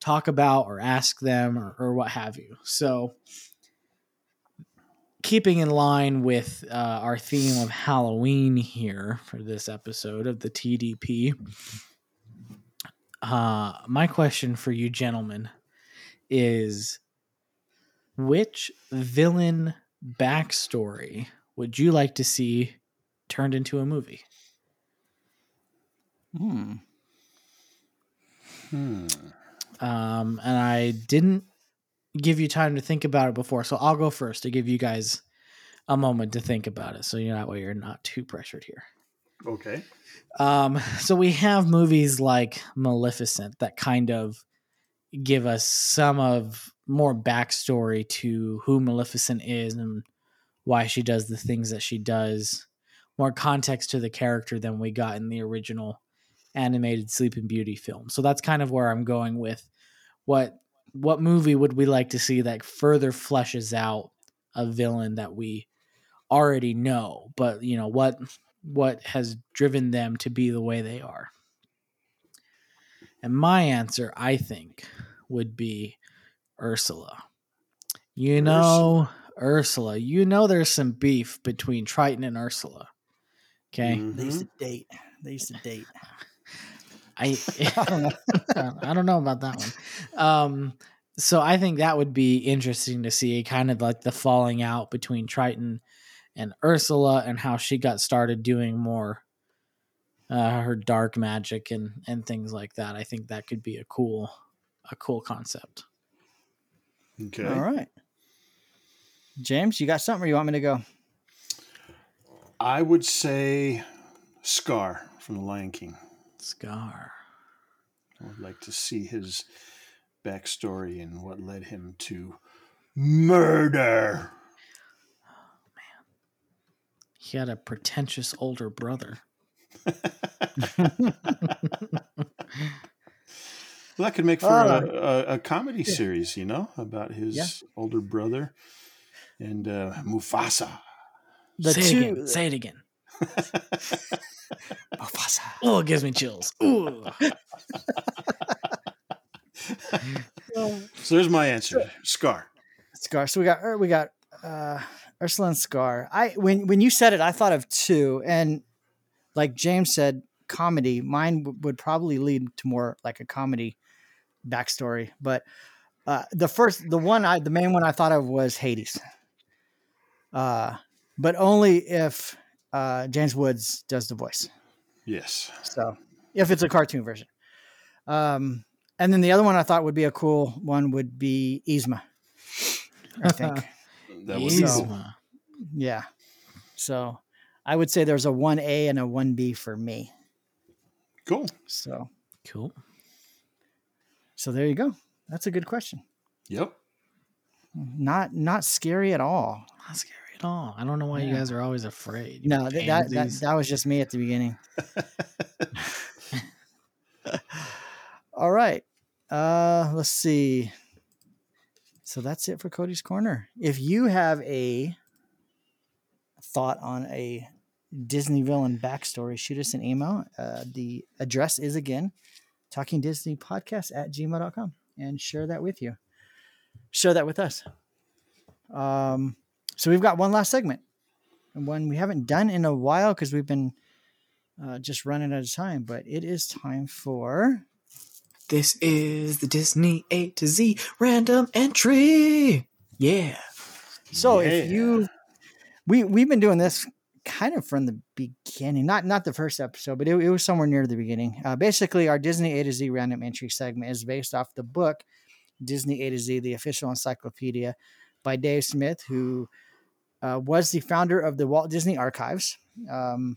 talk about or ask them or, or what have you. So keeping in line with uh, our theme of Halloween here for this episode of the TDP, uh, my question for you, gentlemen, is which villain backstory would you like to see turned into a movie? hmm. Hmm. Um, and I didn't give you time to think about it before, so I'll go first to give you guys a moment to think about it, so you're that way you're not too pressured here. Okay. Um, so we have movies like Maleficent that kind of give us some of more backstory to who Maleficent is and why she does the things that she does, more context to the character than we got in the original animated Sleeping Beauty film. So that's kind of where I'm going with what what movie would we like to see that further fleshes out a villain that we already know, but you know what what has driven them to be the way they are. And my answer, I think, would be Ursula. You know, Ursula. You know, there's some beef between Triton and Ursula. Okay, mm-hmm. They used to date. They used to date. I [laughs] I don't know. [laughs] I don't know about that one. Um, so I think that would be interesting to see, kind of like the falling out between Triton and Ursula, and how she got started doing more uh, her dark magic and and things like that. I think that could be a cool a cool concept. Okay. All right. James, you got something or you want me to go? I would say Scar from The Lion King. Scar. I would like to see his backstory and what led him to murder. Man. He had a pretentious older brother. Well, that could make for Uh, a, a, a comedy series, you know, about his Yeah. older brother and uh, Mufasa. The say two- it again. Say it again. Mufasa. Oh, it gives me chills. [laughs] Ooh. So there's my answer. Scar. Scar. So we got we got uh Ursula and Scar. I when when you said it, I thought of two, and like James said, comedy. Mine w- would probably lead to more like a comedy backstory. But uh, the first, the one I, the main one I thought of was Hades. Uh, but only if uh, James Woods does the voice. Yes. So if it's a cartoon version. Um, and then the other one I thought would be a cool one would be Yzma. I think. [laughs] That was So- yeah. So I would say there's a 1A and a 1B for me. cool. So Cool. so there you go. That's a good question. Yep. Not not scary at all. Not scary at all. I don't know why you guys are always afraid. you No, that, that, that, that was just me at the beginning. [laughs] [laughs] All right. Uh, let's see. So that's it for Cody's Corner. If you have a thought on a Disney villain backstory, shoot us an email. Uh, the address is again talking Disney podcast at gmail.com and share that with you. Share that with us. Um, so we've got one last segment and one we haven't done in a while because we've been uh, just running out of time, but it is time for This is the Disney A to Z random entry. Yeah. So Yeah. if you we we've been doing this kind of from the beginning, not not the first episode, but it, it was somewhere near the beginning. Uh, basically, our Disney A to Z random entry segment is based off the book Disney A to Z: The Official Encyclopedia by Dave Smith, who uh, was the founder of the Walt Disney Archives. Um,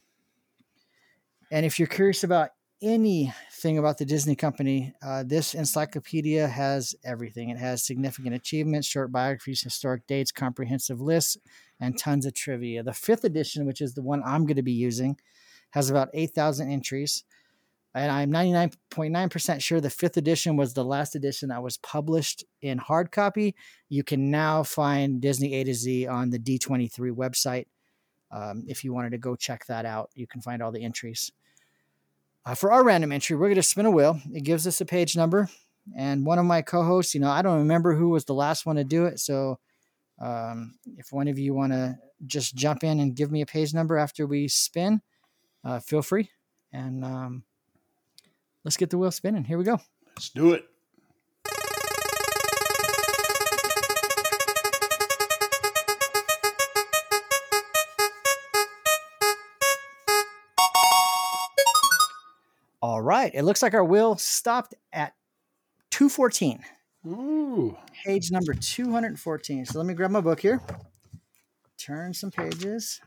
and if you're curious about anything about the Disney company, uh, this encyclopedia has everything. It has significant achievements, short biographies, historic dates, comprehensive lists, and tons of trivia. The fifth edition, which is the one I'm going to be using, has about 8,000 entries. And I'm 99.9% sure the fifth edition was the last edition that was published in hard copy. You can now find Disney A to Z on the D23 website. Um, if you wanted to go check that out, you can find all the entries. Uh, for our random entry, we're going to spin a wheel. It gives us a page number. And one of my co hosts, you know, I don't remember who was the last one to do it. So um, if one of you want to just jump in and give me a page number after we spin, uh, feel free. And um, let's get the wheel spinning. Here we go. Let's do it. All right. It looks like our wheel stopped at 214, Ooh. page number 214. So let me grab my book here. turn some pages.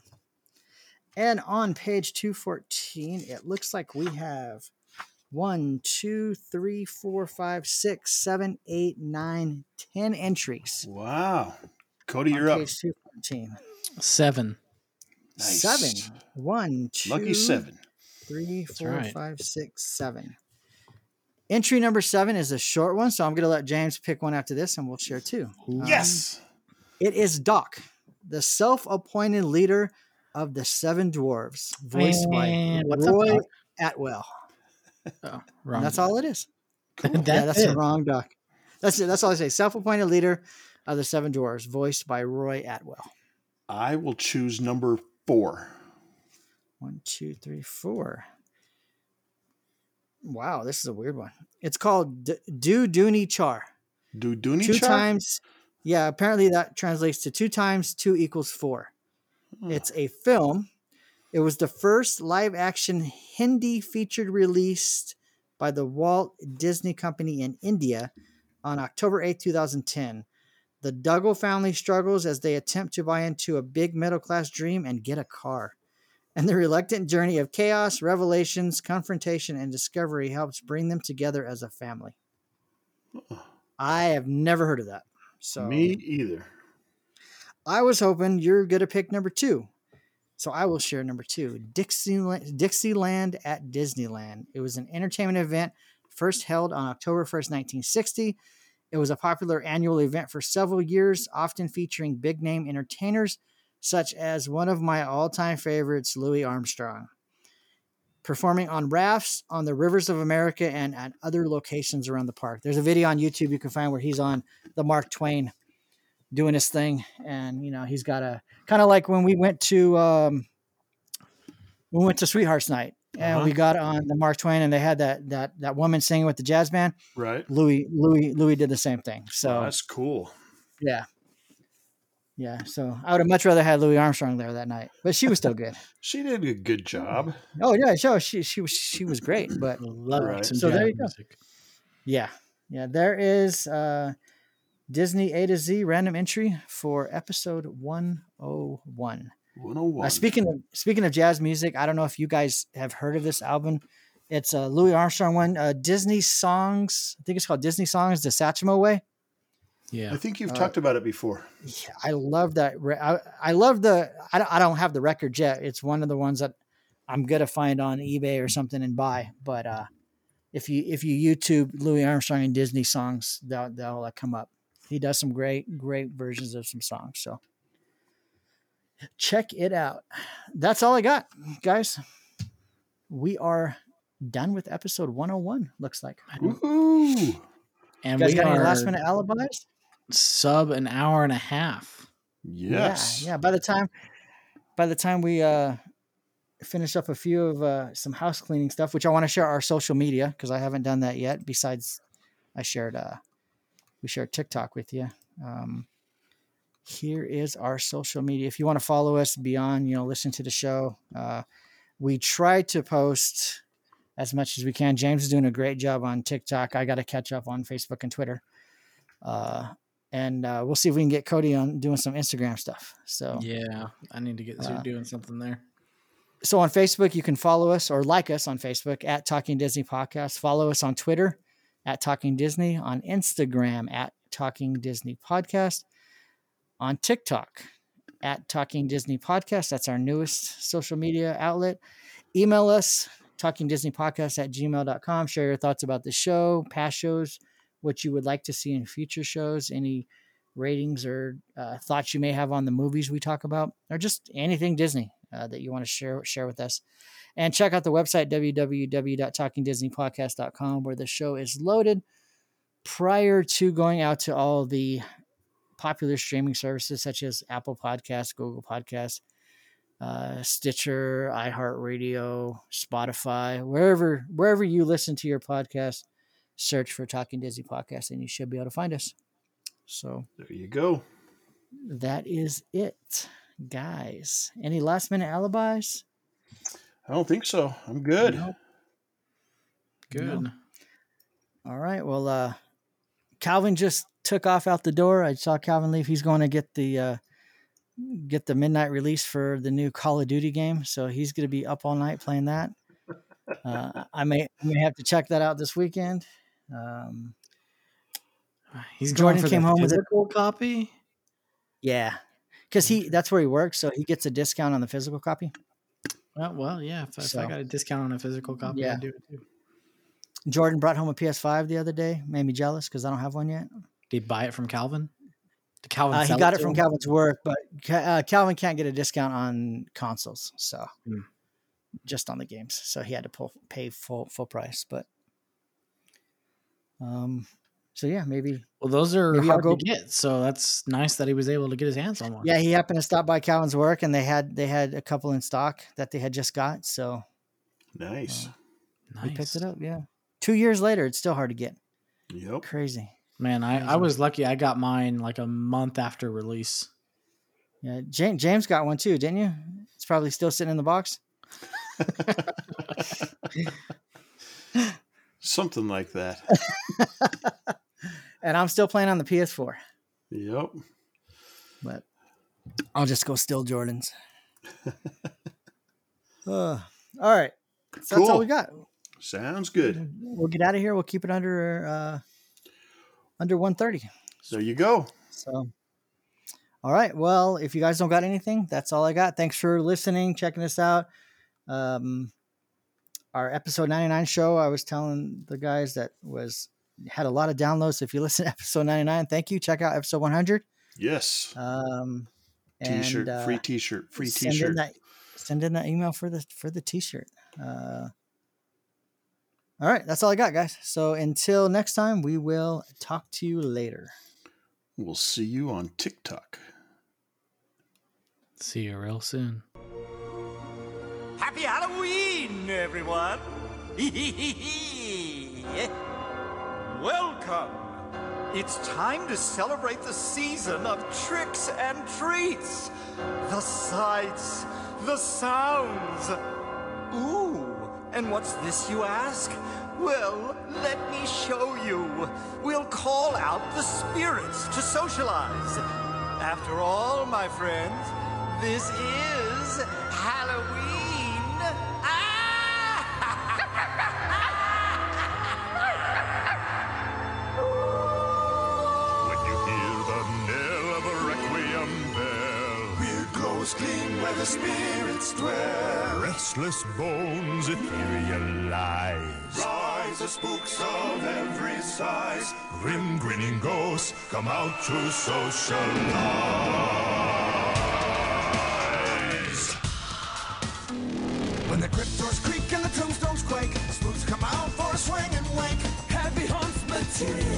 And on page 214, it looks like we have one, two, three, four, five, six, seven, eight, nine, ten entries. Wow. Cody, on you're up. page 214. Seven. Nice. Seven. One, two, Lucky seven. three, four, right. five, six, seven. Entry number seven is a short one, so I'm going to let James pick one after this, and we'll share two. Um, Yes. it is Doc, the self-appointed leader of the Seven Dwarves, voiced by And what's up, Roy Atwell. Oh, [laughs] wrong. that's all it is. [laughs] [laughs] That's yeah, that's it. the wrong Doc. That's it. That's all I say. Self-appointed leader of the Seven Dwarves, voiced by Roy Atwell. I will choose number four. One, two, three, four. Wow, this is a weird one. It's called D- Do Dooni Chaar. Do Dooney two Char? times. Yeah, apparently that translates to two times two equals four. Hmm. It's a film. It was the first live action Hindi featured released by the Walt Disney Company in India on October 8, 2010. The Duggal family struggles as they attempt to buy into a big middle class dream and get a car. And the reluctant journey of chaos, revelations, confrontation, and discovery helps bring them together as a family. I have never heard of that. So Me either. I was hoping you're going to pick number two. So I will share number two Dixieland, Dixieland at Disneyland. It was an entertainment event first held on October 1st, 1960. It was a popular annual event for several years, often featuring big name entertainers such as one of my all time favorites, Louis Armstrong, performing on rafts on the rivers of America and at other locations around the park. There's a video on YouTube you can find where he's on the Mark Twain doing his thing. And, you know, he's got a kind of like when we went to, um, we went to Sweethearts Night and Uh-huh. we got on the Mark Twain and they had that, that, that woman singing with the jazz band. Right. Louis, Louis, Louis did the same thing. So Oh, that's cool. yeah. Yeah. So I would have much rather had Louis Armstrong there that night, but she was still good. [laughs] She did a good job. Oh yeah. So she, she was, she was great, but Love Right. So there you go. music. Yeah. Yeah. There is uh Disney A to Z random entry for episode 101. 101. Uh, speaking of speaking of jazz music, I don't know if you guys have heard of this album. It's a Louis Armstrong one. Uh, Disney songs. I think it's called Disney songs the Satchmo way. Yeah. I think you've Uh, talked about it before. Yeah, I love that. re- I, I love the. I don't, I don't have the record yet. It's one of the ones that I'm gonna find on eBay or something and buy. But uh, if you if you YouTube Louis Armstrong and Disney songs, they'll they'll uh, come up. He does some great great versions of some songs. So check it out. That's all I got, guys. We are done with episode 101. Looks like. Woohoo! And You guys we got any last minute alibis? sub an hour and a half. Yes. Yeah, yeah. By the time, by the time we uh, finish up a few of uh, some house cleaning stuff, which I want to share our social media because I haven't done that yet. Besides, I shared uh, we share TikTok with you. Um, here is our social media. If you want to follow us beyond, you know, listen to the show, uh, we try to post as much as we can. James is doing a great job on TikTok. I got to catch up on Facebook and Twitter. Uh, and uh, we'll see if we can get Cody on doing some Instagram stuff. So, Yeah. I need to get to Uh, doing something there. so on Facebook, you can follow us or like us on Facebook at Talking Disney Podcast. Follow us on Twitter at Talking Disney, on Instagram at Talking Disney Podcast, on TikTok at Talking Disney Podcast. That's our newest social media outlet. Email us, Talking Disney Podcast at gmail.com. Share your thoughts about the show, past shows, what you would like to see in future shows, any ratings or uh, thoughts you may have on the movies we talk about, or just anything Disney uh, that you want to share share with us. And check out the website www.talkingdisneypodcast.com where the show is loaded prior to going out to all the popular streaming services such as Apple Podcasts, Google Podcasts, uh, Stitcher, iHeartRadio, Spotify, wherever wherever you listen to your podcast, search for Talking Disney Podcast and you should be able to find us. So There you go. that is it, guys. Any last minute alibis? I don't think so. I'm good. Nope. Good. No. All right. Well, uh, Calvin just took off out the door. I saw Calvin leave. He's going to get the uh, get the midnight release for the new Call of Duty game, so he's going to be up all night playing that. [laughs] Uh, I may I may have to check that out this weekend. Um, He's Jordan going for came the home with a- physical copy. yeah, because he that's where he works, so he gets a discount on the physical copy. Well, well, yeah. If, if I got a discount on a physical copy, Yeah. I'd do it too. Jordan brought home a PS5 the other day, made me jealous because I don't have one yet. Did he buy it from Calvin? Did Calvin? Uh, he got it to from him? Calvin's work, but uh, Calvin can't get a discount on consoles, so Hmm. just on the games. So he had to pull, pay full full price. But um, so yeah, maybe Well, those are hard go- to get, so that's nice that he was able to get his hands on one. yeah, he happened to stop by Calvin's work, and they had they had a couple in stock that they had just got, so Nice. nice. we picked it up. Yeah, two years later, it's still hard to get. Yep. Crazy. Man, I, I was lucky. I got mine like a month after release. Yeah, James James got one too, didn't you? It's probably still sitting in the box. [laughs] Something like that. [laughs] [laughs] And I'm still playing on the PS4, Yep. but I'll just go still Jordans. [laughs] Uh, all right. So that's all we got. Sounds good. We'll get out of here. We'll keep it under uh under 130. There you go. So all right. Well, if you guys don't got anything, that's all I got. Thanks for listening, checking us out. Um our episode 99 show, I was telling the guys that was had a lot of downloads. So if you listen to [laughs] episode 99, thank you. Check out episode 100. Yes. Um T-shirt. and, uh, free T-shirt. Free send T-shirt. that send in that email for the for the t-shirt uh all right that's all i got guys so until next time we will talk to you later We'll see you on TikTok. See you real soon. Happy Halloween, everyone! [laughs] Welcome! It's time to celebrate the season of tricks and treats. The sights, the sounds. Ooh, and what's this, you ask? Well, let me show you. We'll call out the spirits to socialize. After all, my friends, this is Halloween. The spirits dwell. Restless bones etherealize. Rise the spooks of every size. Grim grinning ghosts come out to socialize. When the crypt doors creak and the tombstones quake, spooks come out for a swing and wake. Happy haunts materialize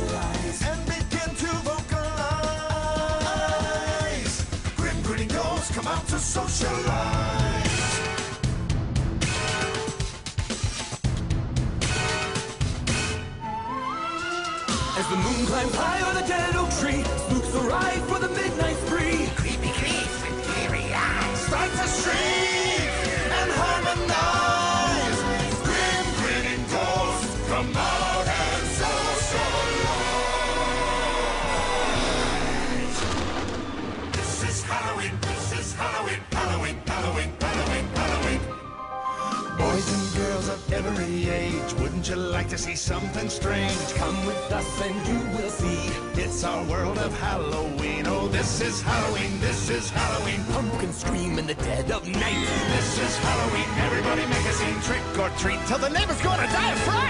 spooks for the midnight spree. Creepy creeps and teary eyes start to shriek like to see something strange? Come with us and you will see. It's our world of Halloween. Oh, this is Halloween, this is Halloween. Pumpkins scream in the dead of night. This is Halloween. Everybody make a scene, trick or treat, till the neighbor's gonna die of fright.